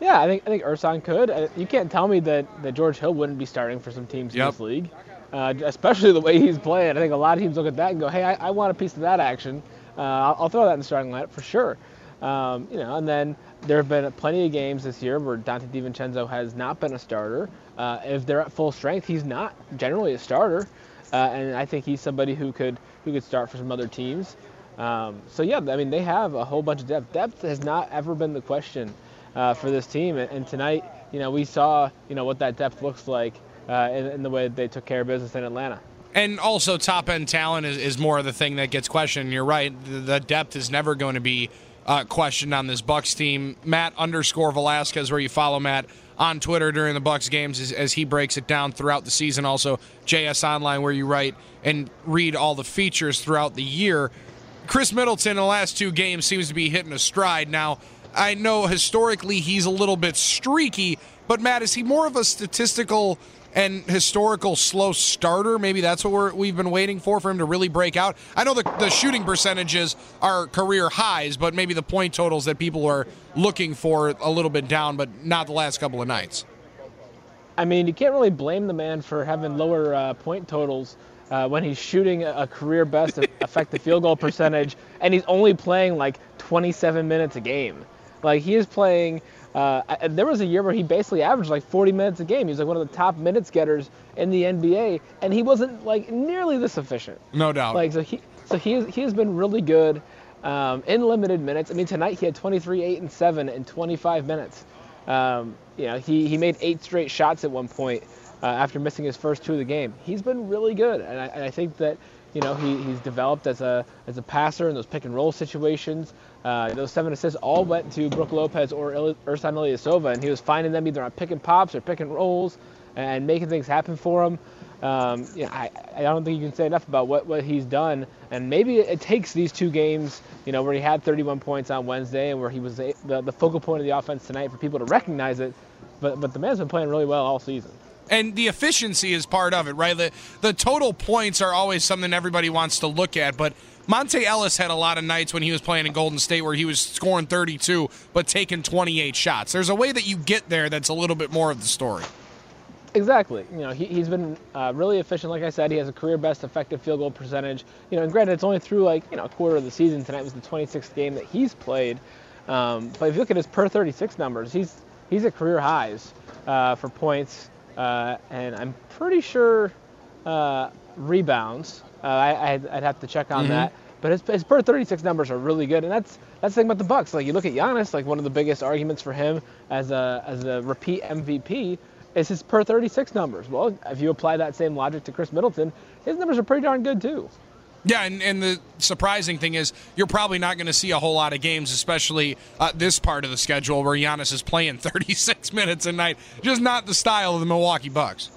Yeah, I think I think Ersan could. Uh, You can't tell me that, that George Hill wouldn't be starting for some teams in this league, uh, especially the way he's playing. I think a lot of teams look at that and go, "Hey, I, I want a piece of that action. Uh, I'll, I'll throw that in the starting lineup for sure." Um, you know, and then there have been plenty of games this year where Donte DiVincenzo has not been a starter. Uh, if they're at full strength, he's not generally a starter, uh, and I think he's somebody who could who could start for some other teams. Um, so yeah, I mean they have a whole bunch of depth. Depth has not ever been the question uh, for this team, and, and tonight, you know, we saw you know what that depth looks like uh, in, in the way that they took care of business in Atlanta. And also, top end talent is, is more of the thing that gets questioned. You're right; the, the depth is never going to be uh, questioned on this Bucks team. Matt underscore Velazquez, where you follow Matt on Twitter during the Bucks games, as, as he breaks it down throughout the season. Also, JS Online, where you write and read all the features throughout the year. Khris Middleton in the last two games seems to be hitting a stride. Now, I know historically he's a little bit streaky, but Matt, is he more of a statistical and historical slow starter? Maybe that's what we're, we've been waiting for for him to really break out. I know the, the shooting percentages are career highs, but maybe the point totals that people are looking for a little bit down, but not the last couple of nights. I mean, you can't really blame the man for having lower uh, point totals uh, when he's shooting a career best effective (laughs) field goal percentage and he's only playing like 27 minutes a game. Like he is playing. Uh, there was a year where he basically averaged like 40 minutes a game. He was like one of the top minutes getters in the NBA, and he wasn't like nearly this efficient. No doubt. Like so he so he he has been really good um, in limited minutes. I mean tonight he had 23, 8, and 7 in 25 minutes. Um, you know he he made eight straight shots at one point uh, after missing his first two of the game. He's been really good, and I, and I think that you know he, he's developed as a as a passer in those pick and roll situations. Uh, those seven assists all went to Brook Lopez or Il- Ersan Ilyasova, and he was finding them either on pick and pops or pick and rolls and making things happen for him. Um, you know, I, I don't think you can say enough about what, what he's done. And maybe it takes these two games, you know, where he had 31 points on Wednesday and where he was a, the, the focal point of the offense tonight for people to recognize it. But, but the man's been playing really well all season and the efficiency is part of it, right? The the total points are always something everybody wants to look at, but Monta Ellis had a lot of nights when he was playing in Golden State where he was scoring 32 but taking 28 shots. There's a way that you get there that's a little bit more of the story. Exactly. You know, he, he's been uh, really efficient. Like I said, he has a career best effective field goal percentage. You know, and granted, it's only through like you know a quarter of the season. Tonight was the 26th game that he's played. Um, but if you look at his per 36 numbers, he's he's at career highs uh, for points, uh, and I'm pretty sure uh, rebounds. Uh, I, would have to check on mm-hmm. that. But his, his per 36 numbers are really good, and that's that's the thing about the Bucks. Like you look at Giannis, like one of the biggest arguments for him as a as a repeat MVP is his per 36 numbers. Well, if you apply that same logic to Khris Middleton, his numbers are pretty darn good too. Yeah, and, and the surprising thing is you're probably not going to see a whole lot of games, especially uh, this part of the schedule where Giannis is playing (laughs) 36 minutes a night. Just not the style of the Milwaukee Bucks.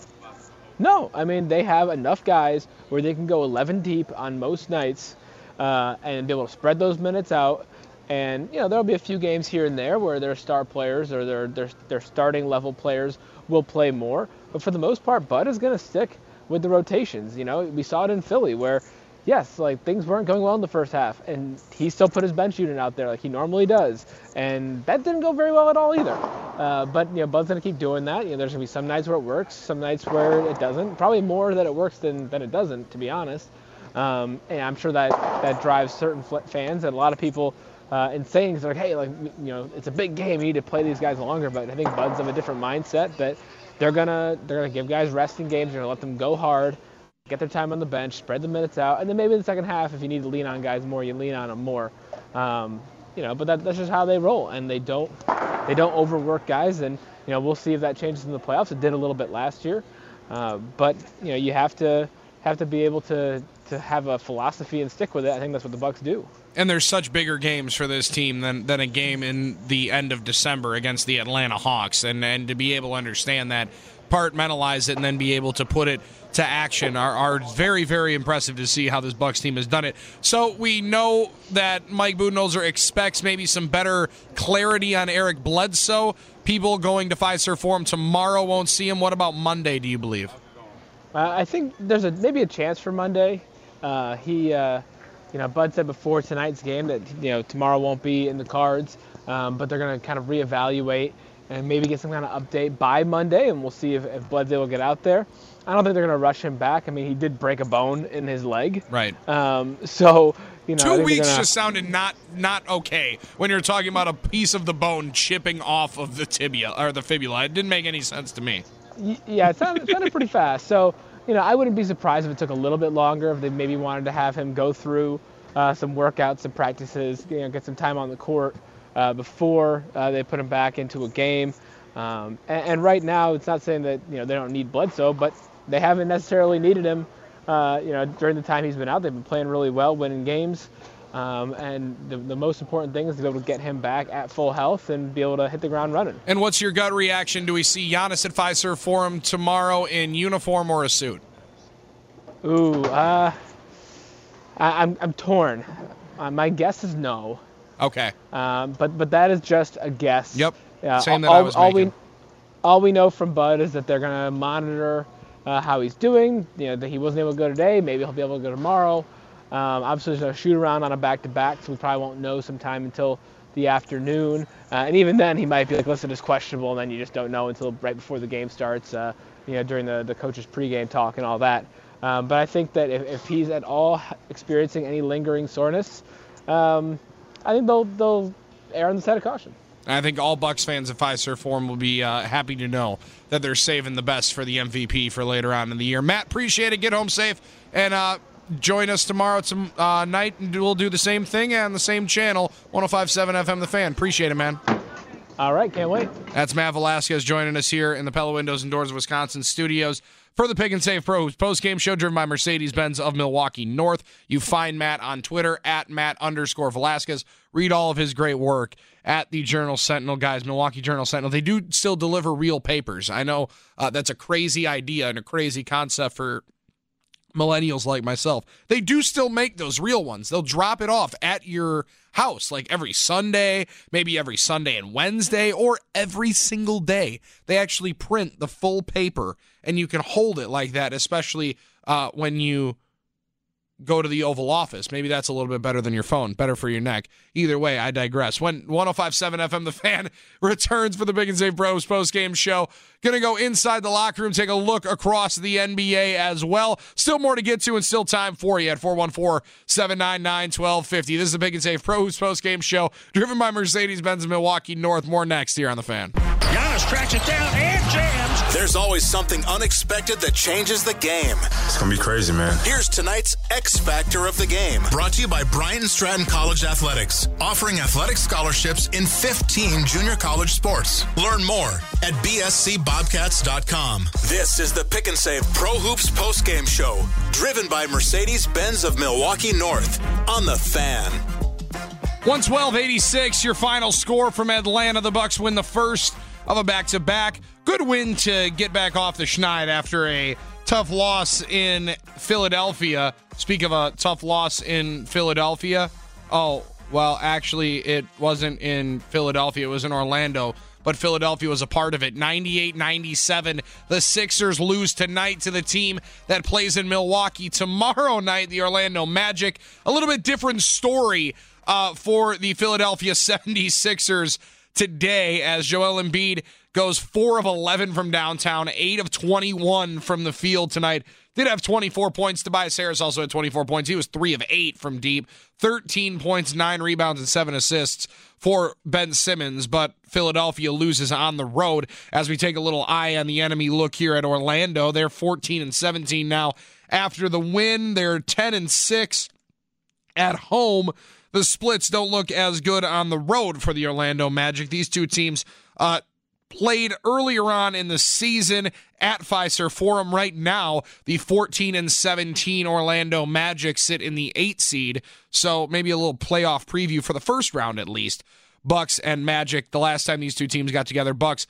No, I mean they have enough guys where they can go 11 deep on most nights uh, and be able to spread those minutes out. And you know there'll be a few games here and there where their star players or their their, their starting level players will play more, but for the most part, Bud is going to stick with the rotations. You know, we saw it in Philly where yes, like things weren't going well in the first half, and he still put his bench unit out there like he normally does, and that didn't go very well at all either. Uh, but you know, Bud's gonna keep doing that. You know, there's gonna be some nights where it works, some nights where it doesn't. Probably more that it works than than it doesn't, to be honest. Um, and I'm sure that that drives certain fans and a lot of people. Uh, insane because like, hey, like you know, it's a big game. You need to play these guys longer. But I think Bud's of a different mindset that they're gonna they're gonna give guys resting games. They're gonna let them go hard get their time on the bench, spread the minutes out, and then maybe in the second half, if you need to lean on guys more, you lean on them more. Um, you know, but that, that's just how they roll, and they don't they don't overwork guys, and you know we'll see if that changes in the playoffs. It did a little bit last year, uh, but you know you have to have to be able to to have a philosophy and stick with it. I think that's what the Bucks do. And there's such bigger games for this team than, than a game in the end of December against the Atlanta Hawks, and and to be able to understand that compartmentalize it and then be able to put it to action are, are very, very impressive to see how this Bucks team has done it. So we know that Mike Budenholzer expects maybe some better clarity on Eric Bledsoe. People going to Fiserv Forum tomorrow won't see him. What about Monday? Do you believe? Uh, I think there's a maybe a chance for Monday. Uh, he, uh, you know, Bud said before tonight's game that you know tomorrow won't be in the cards, um, but they're going to kind of reevaluate and maybe get some kind of update by Monday, and we'll see if, if Bledsoe will get out there. I don't think they're going to rush him back. I mean, he did break a bone in his leg. Right. Um, so, you know, two weeks gonna... just sounded not not okay when you're talking about a piece of the bone chipping off of the tibia or the fibula. It didn't make any sense to me. Yeah, it sounded, it sounded pretty fast. So, you know, I wouldn't be surprised if it took a little bit longer if they maybe wanted to have him go through uh, some workouts, some practices, you know, get some time on the court uh, before uh, they put him back into a game. Um, and, and, right now, it's not saying that you know they don't need Bledsoe, but they haven't necessarily needed him. Uh, you know, during the time he's been out, they've been playing really well, winning games. Um, and the, the, most important thing is to be able to get him back at full health and be able to hit the ground running. And what's your gut reaction? Do we see Giannis at Fiserv Forum tomorrow in uniform or a suit? Ooh, uh, I, am I'm, I'm torn. Uh, my guess is no. Okay. Um, but but that is just a guess. Yep. Yeah. Same that all, I was all making. we all we know from Bud is that they're gonna monitor uh, how he's doing. You know that he wasn't able to go today. Maybe he'll be able to go tomorrow. Um, obviously, there's no shoot around on a back-to-back, so we probably won't know sometime until the afternoon. Uh, and even then, he might be like listed as questionable, and then you just don't know until right before the game starts. Uh, you know, during the the coaches pregame talk and all that. Um, but I think that if, if he's at all experiencing any lingering soreness, um, I think they'll they'll err on the side of caution. I think all Bucks fans in Fiserv Forum will be uh, happy to know that they're saving the best for the MVP for later on in the year. Matt, appreciate it. Get home safe and uh, join us tomorrow some uh, night, and we'll do the same thing on the same channel, 105.7 FM The Fan. Appreciate it, man. All right, can't wait. That's Matt Velazquez joining us here in the Pella Windows and Doors Wisconsin studios for the Pick and Save Pro post game show driven by Mercedes Benz of Milwaukee North. You find Matt on Twitter at Matt underscore Velazquez. Read all of his great work at the Journal Sentinel, guys. Milwaukee Journal Sentinel. They do still deliver real papers. I know uh, that's a crazy idea and a crazy concept for millennials like myself. They do still make those real ones. They'll drop it off at your house like every Sunday, maybe every Sunday and Wednesday, or every single day. They actually print the full paper and you can hold it like that, especially uh, when you go to the Oval Office. Maybe that's a little bit better than your phone, better for your neck. Either way, I digress. When 1057 FM The Fan (laughs) returns for the Pick and Save Bros post game show, going to go inside the locker room, take a look across the NBA as well. Still more to get to and still time for you at 414 799 1250. This is the Pick and Save Pros post game show driven by Mercedes Benz Milwaukee North. More next here on The Fan. Giannis tracks it down and jams. There's always something unexpected that changes the game. It's gonna be crazy, man. Here's tonight's X Factor of the Game. Brought to you by Bryant and Stratton College Athletics, offering athletic scholarships in 15 junior college sports. Learn more at bscbobcats.com. This is the Pick and Save Pro Hoops postgame show, driven by Mercedes Benz of Milwaukee North on the Fan. 112-86, your final score from Atlanta. The Bucks win the first of a back-to-back. Good win to get back off the schneid after a tough loss in Philadelphia. Speak of a tough loss in Philadelphia. Oh, well, actually, it wasn't in Philadelphia. It was in Orlando. But Philadelphia was a part of it. 98 97. The Sixers lose tonight to the team that plays in Milwaukee tomorrow night, the Orlando Magic. A little bit different story uh, for the Philadelphia (laughs) 76ers today as Joel Embiid goes 4 of 11 from downtown, 8 of 21 from the field tonight. Did have 24 points. Tobias Harris also had 24 points. He was 3 of 8 from deep, 13 points, 9 rebounds, and 7 assists for Ben Simmons. But Philadelphia loses on the road as we take a little eye on the enemy look here at Orlando. They're 14 and 17 now after the win. They're 10 and 6 at home the splits don't look as good on the road for the Orlando Magic. These two teams uh, played earlier on in the season at Fiserv Forum. Right now, the 14 and 17 Orlando Magic sit in the eight seed. So maybe a little playoff preview for the first round at least. Bucks and Magic. The last time these two teams got together, Bucks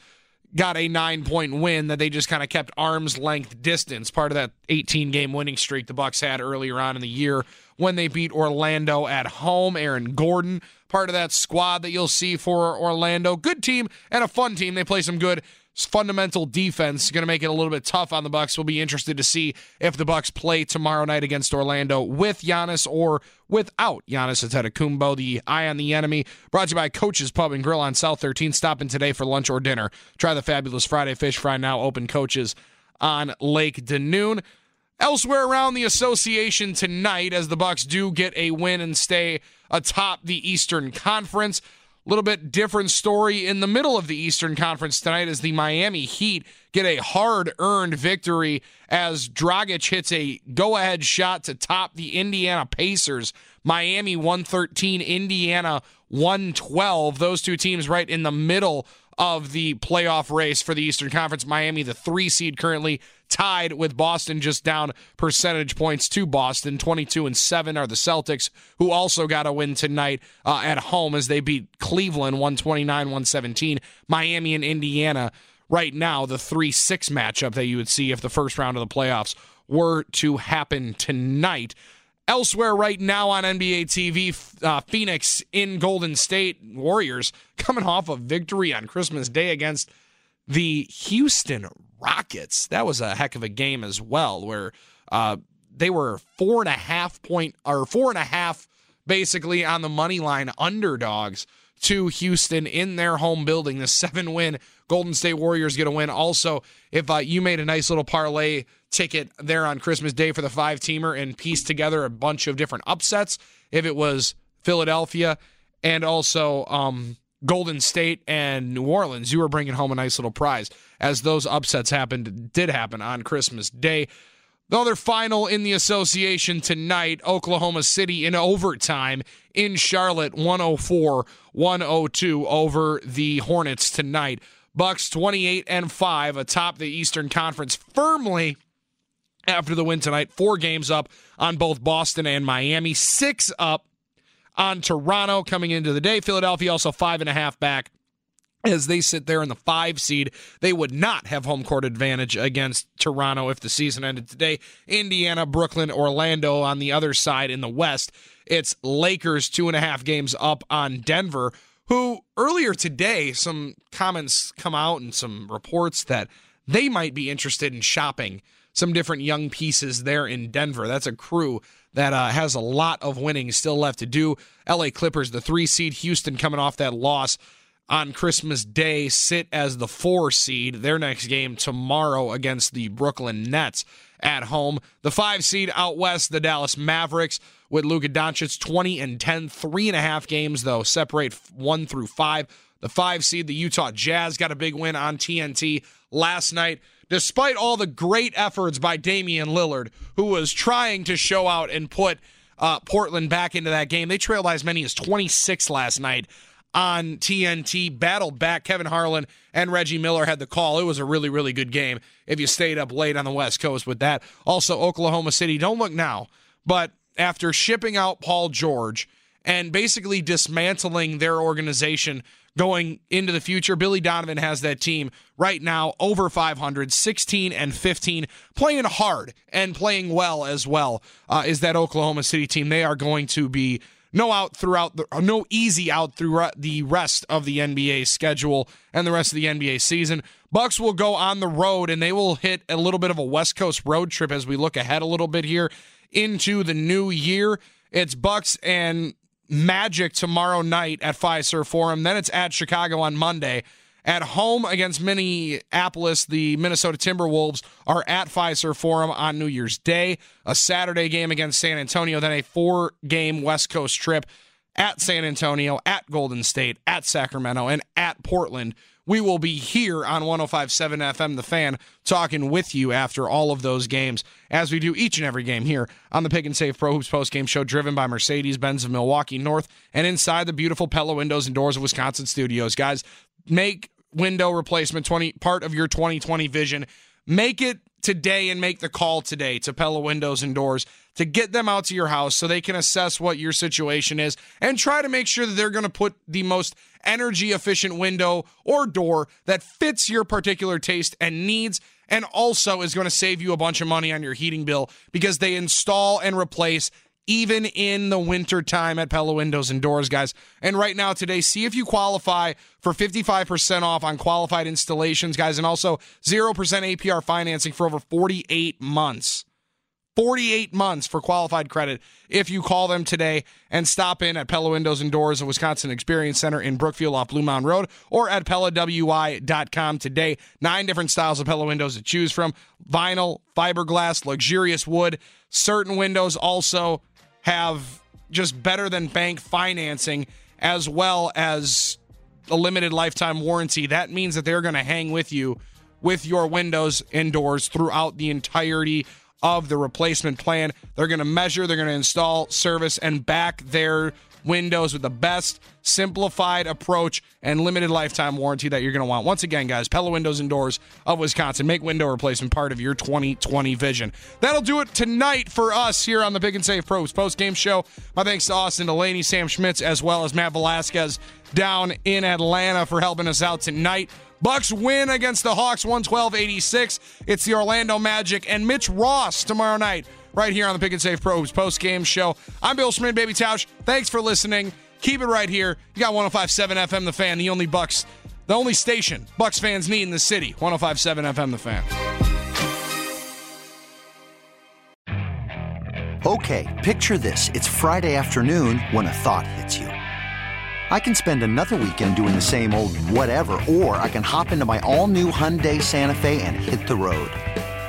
got a nine point win that they just kind of kept arm's length distance. Part of that 18 game winning streak the Bucks had earlier on in the year when they beat Orlando at home. Aaron Gordon, part of that squad that you'll see for Orlando. Good team and a fun team. They play some good fundamental defense. Going to make it a little bit tough on the Bucks. We'll be interested to see if the Bucks play tomorrow night against Orlando with Giannis or without Giannis Antetokounmpo. The eye on the enemy. Brought to you by Coach's Pub and Grill on South 13. Stopping today for lunch or dinner. Try the fabulous Friday Fish Fry now open coaches on Lake Denoon. Elsewhere around the association tonight, as the Bucks do get a win and stay atop the Eastern Conference. Little bit different story in the middle of the Eastern Conference tonight as the Miami Heat get a hard earned victory as Dragic hits a go ahead shot to top the Indiana Pacers. Miami 113, Indiana 112. Those two teams right in the middle of the playoff race for the Eastern Conference. Miami, the three seed, currently tied with Boston, just down percentage points to Boston. 22 and 7 are the Celtics, who also got a win tonight uh, at home as they beat Cleveland 129 117. Miami and Indiana, right now, the 3 6 matchup that you would see if the first round of the playoffs were to happen tonight. Elsewhere, right now on NBA TV, uh, Phoenix in Golden State Warriors coming off a victory on Christmas Day against the Houston Rockets. That was a heck of a game as well, where uh, they were four and a half point or four and a half basically on the money line underdogs to Houston in their home building. The seven win Golden State Warriors get a win. Also, if uh, you made a nice little parlay ticket there on Christmas Day for the five teamer and pieced together a bunch of different upsets, if it was Philadelphia and also um, Golden State and New Orleans, you were bringing home a nice little prize as those upsets happened, did happen on Christmas Day. The other final in the association tonight, Oklahoma City in overtime in Charlotte, 104 102 over the Hornets tonight. Bucks 28 and 5 atop the Eastern Conference firmly after the win tonight. Four games up on both Boston and Miami, six up on Toronto coming into the day. Philadelphia also five and a half back as they sit there in the five seed. They would not have home court advantage against Toronto if the season ended today. Indiana, Brooklyn, Orlando on the other side in the West. It's Lakers two and a half games up on Denver, who earlier today, some comments come out and some reports that they might be interested in shopping some different young pieces there in Denver. That's a crew that uh, has a lot of winning still left to do. LA Clippers, the three seed, Houston coming off that loss on Christmas Day sit as the four seed. Their next game tomorrow against the Brooklyn Nets at home. The five seed out west, the Dallas Mavericks with Luka Doncic 20 and 10. Three and a half games, though, separate one through five. The five seed, the Utah Jazz, got a big win on TNT last night. Despite all the great efforts by Damian Lillard, who was trying to show out and put uh, Portland back into that game, they trailed by as many as 26 last night on TNT, battled back. Kevin Harlan and Reggie Miller had the call. It was a really, really good game if you stayed up late on the West Coast with that. Also, Oklahoma City, don't look now, but after shipping out Paul George and basically dismantling their organization going into the future, Billy Donovan has that team right now over 500, 16 and 15, playing hard and playing well as well. Uh, is that Oklahoma City team? They are going to be no out throughout the uh, no easy out through the rest of the NBA schedule and the rest of the NBA season. Bucks will go on the road and they will hit a little bit of a West Coast road trip as we look ahead a little bit here into the new year. It's Bucks and Magic tomorrow night at Fiserv Forum. Then it's at Chicago on Monday. At home against Minneapolis, the Minnesota Timberwolves are at Fiserv Forum on New Year's Day. A Saturday game against San Antonio, then a four game West Coast trip at San Antonio, at Golden State, at Sacramento, and at Portland. We will be here on 1057 FM, The Fan, talking with you after all of those games, as we do each and every game here on the Pick and Save Pro Hoops Post Game Show, driven by Mercedes Benz of Milwaukee North and inside the beautiful Pella Windows and Doors of Wisconsin studios. Guys, make window replacement 20 part of your 2020 vision. Make it today and make the call today to Pella Windows and Doors to get them out to your house so they can assess what your situation is and try to make sure that they're going to put the most energy efficient window or door that fits your particular taste and needs and also is going to save you a bunch of money on your heating bill because they install and replace even in the winter time at Pella Windows and Doors, guys. And right now, today, see if you qualify for 55% off on qualified installations, guys, and also 0% APR financing for over 48 months. 48 months for qualified credit if you call them today and stop in at Pella Windows and Doors, the Wisconsin Experience Center in Brookfield off Bluemound Road, or at PellaWI.com today. Nine different styles of Pella windows to choose from vinyl, fiberglass, luxurious wood. Certain windows also have just better than bank financing as well as a limited lifetime warranty. That means that they're going to hang with you with your windows indoors throughout the entirety of the replacement plan. They're going to measure, they're going to install, service, and back their windows with the best simplified approach and limited lifetime warranty that you're going to want. Once again, guys, Pella Windows and Doors of Wisconsin. Make window replacement part of your 2020 vision. That'll do it tonight for us here on the Pick and Save Pros post game show. My thanks to Austin Delaney, Sam Schmitz, as well as Matt Velazquez down in Atlanta for helping us out tonight. Bucks win against the Hawks 112-86. It's the Orlando Magic and Mitch Ross tomorrow night right here on the Pick and Save Pros post game show. I'm Bill Schmid, Baby Tausch. Thanks for listening. Keep it right here. You got 1057 FM The Fan, the only Bucks, the only station Bucks fans need in the city. 1057 FM The Fan. Okay, picture this. It's Friday afternoon when a thought hits you. I can spend another weekend doing the same old whatever, or I can hop into my all new Hyundai Santa Fe and hit the road.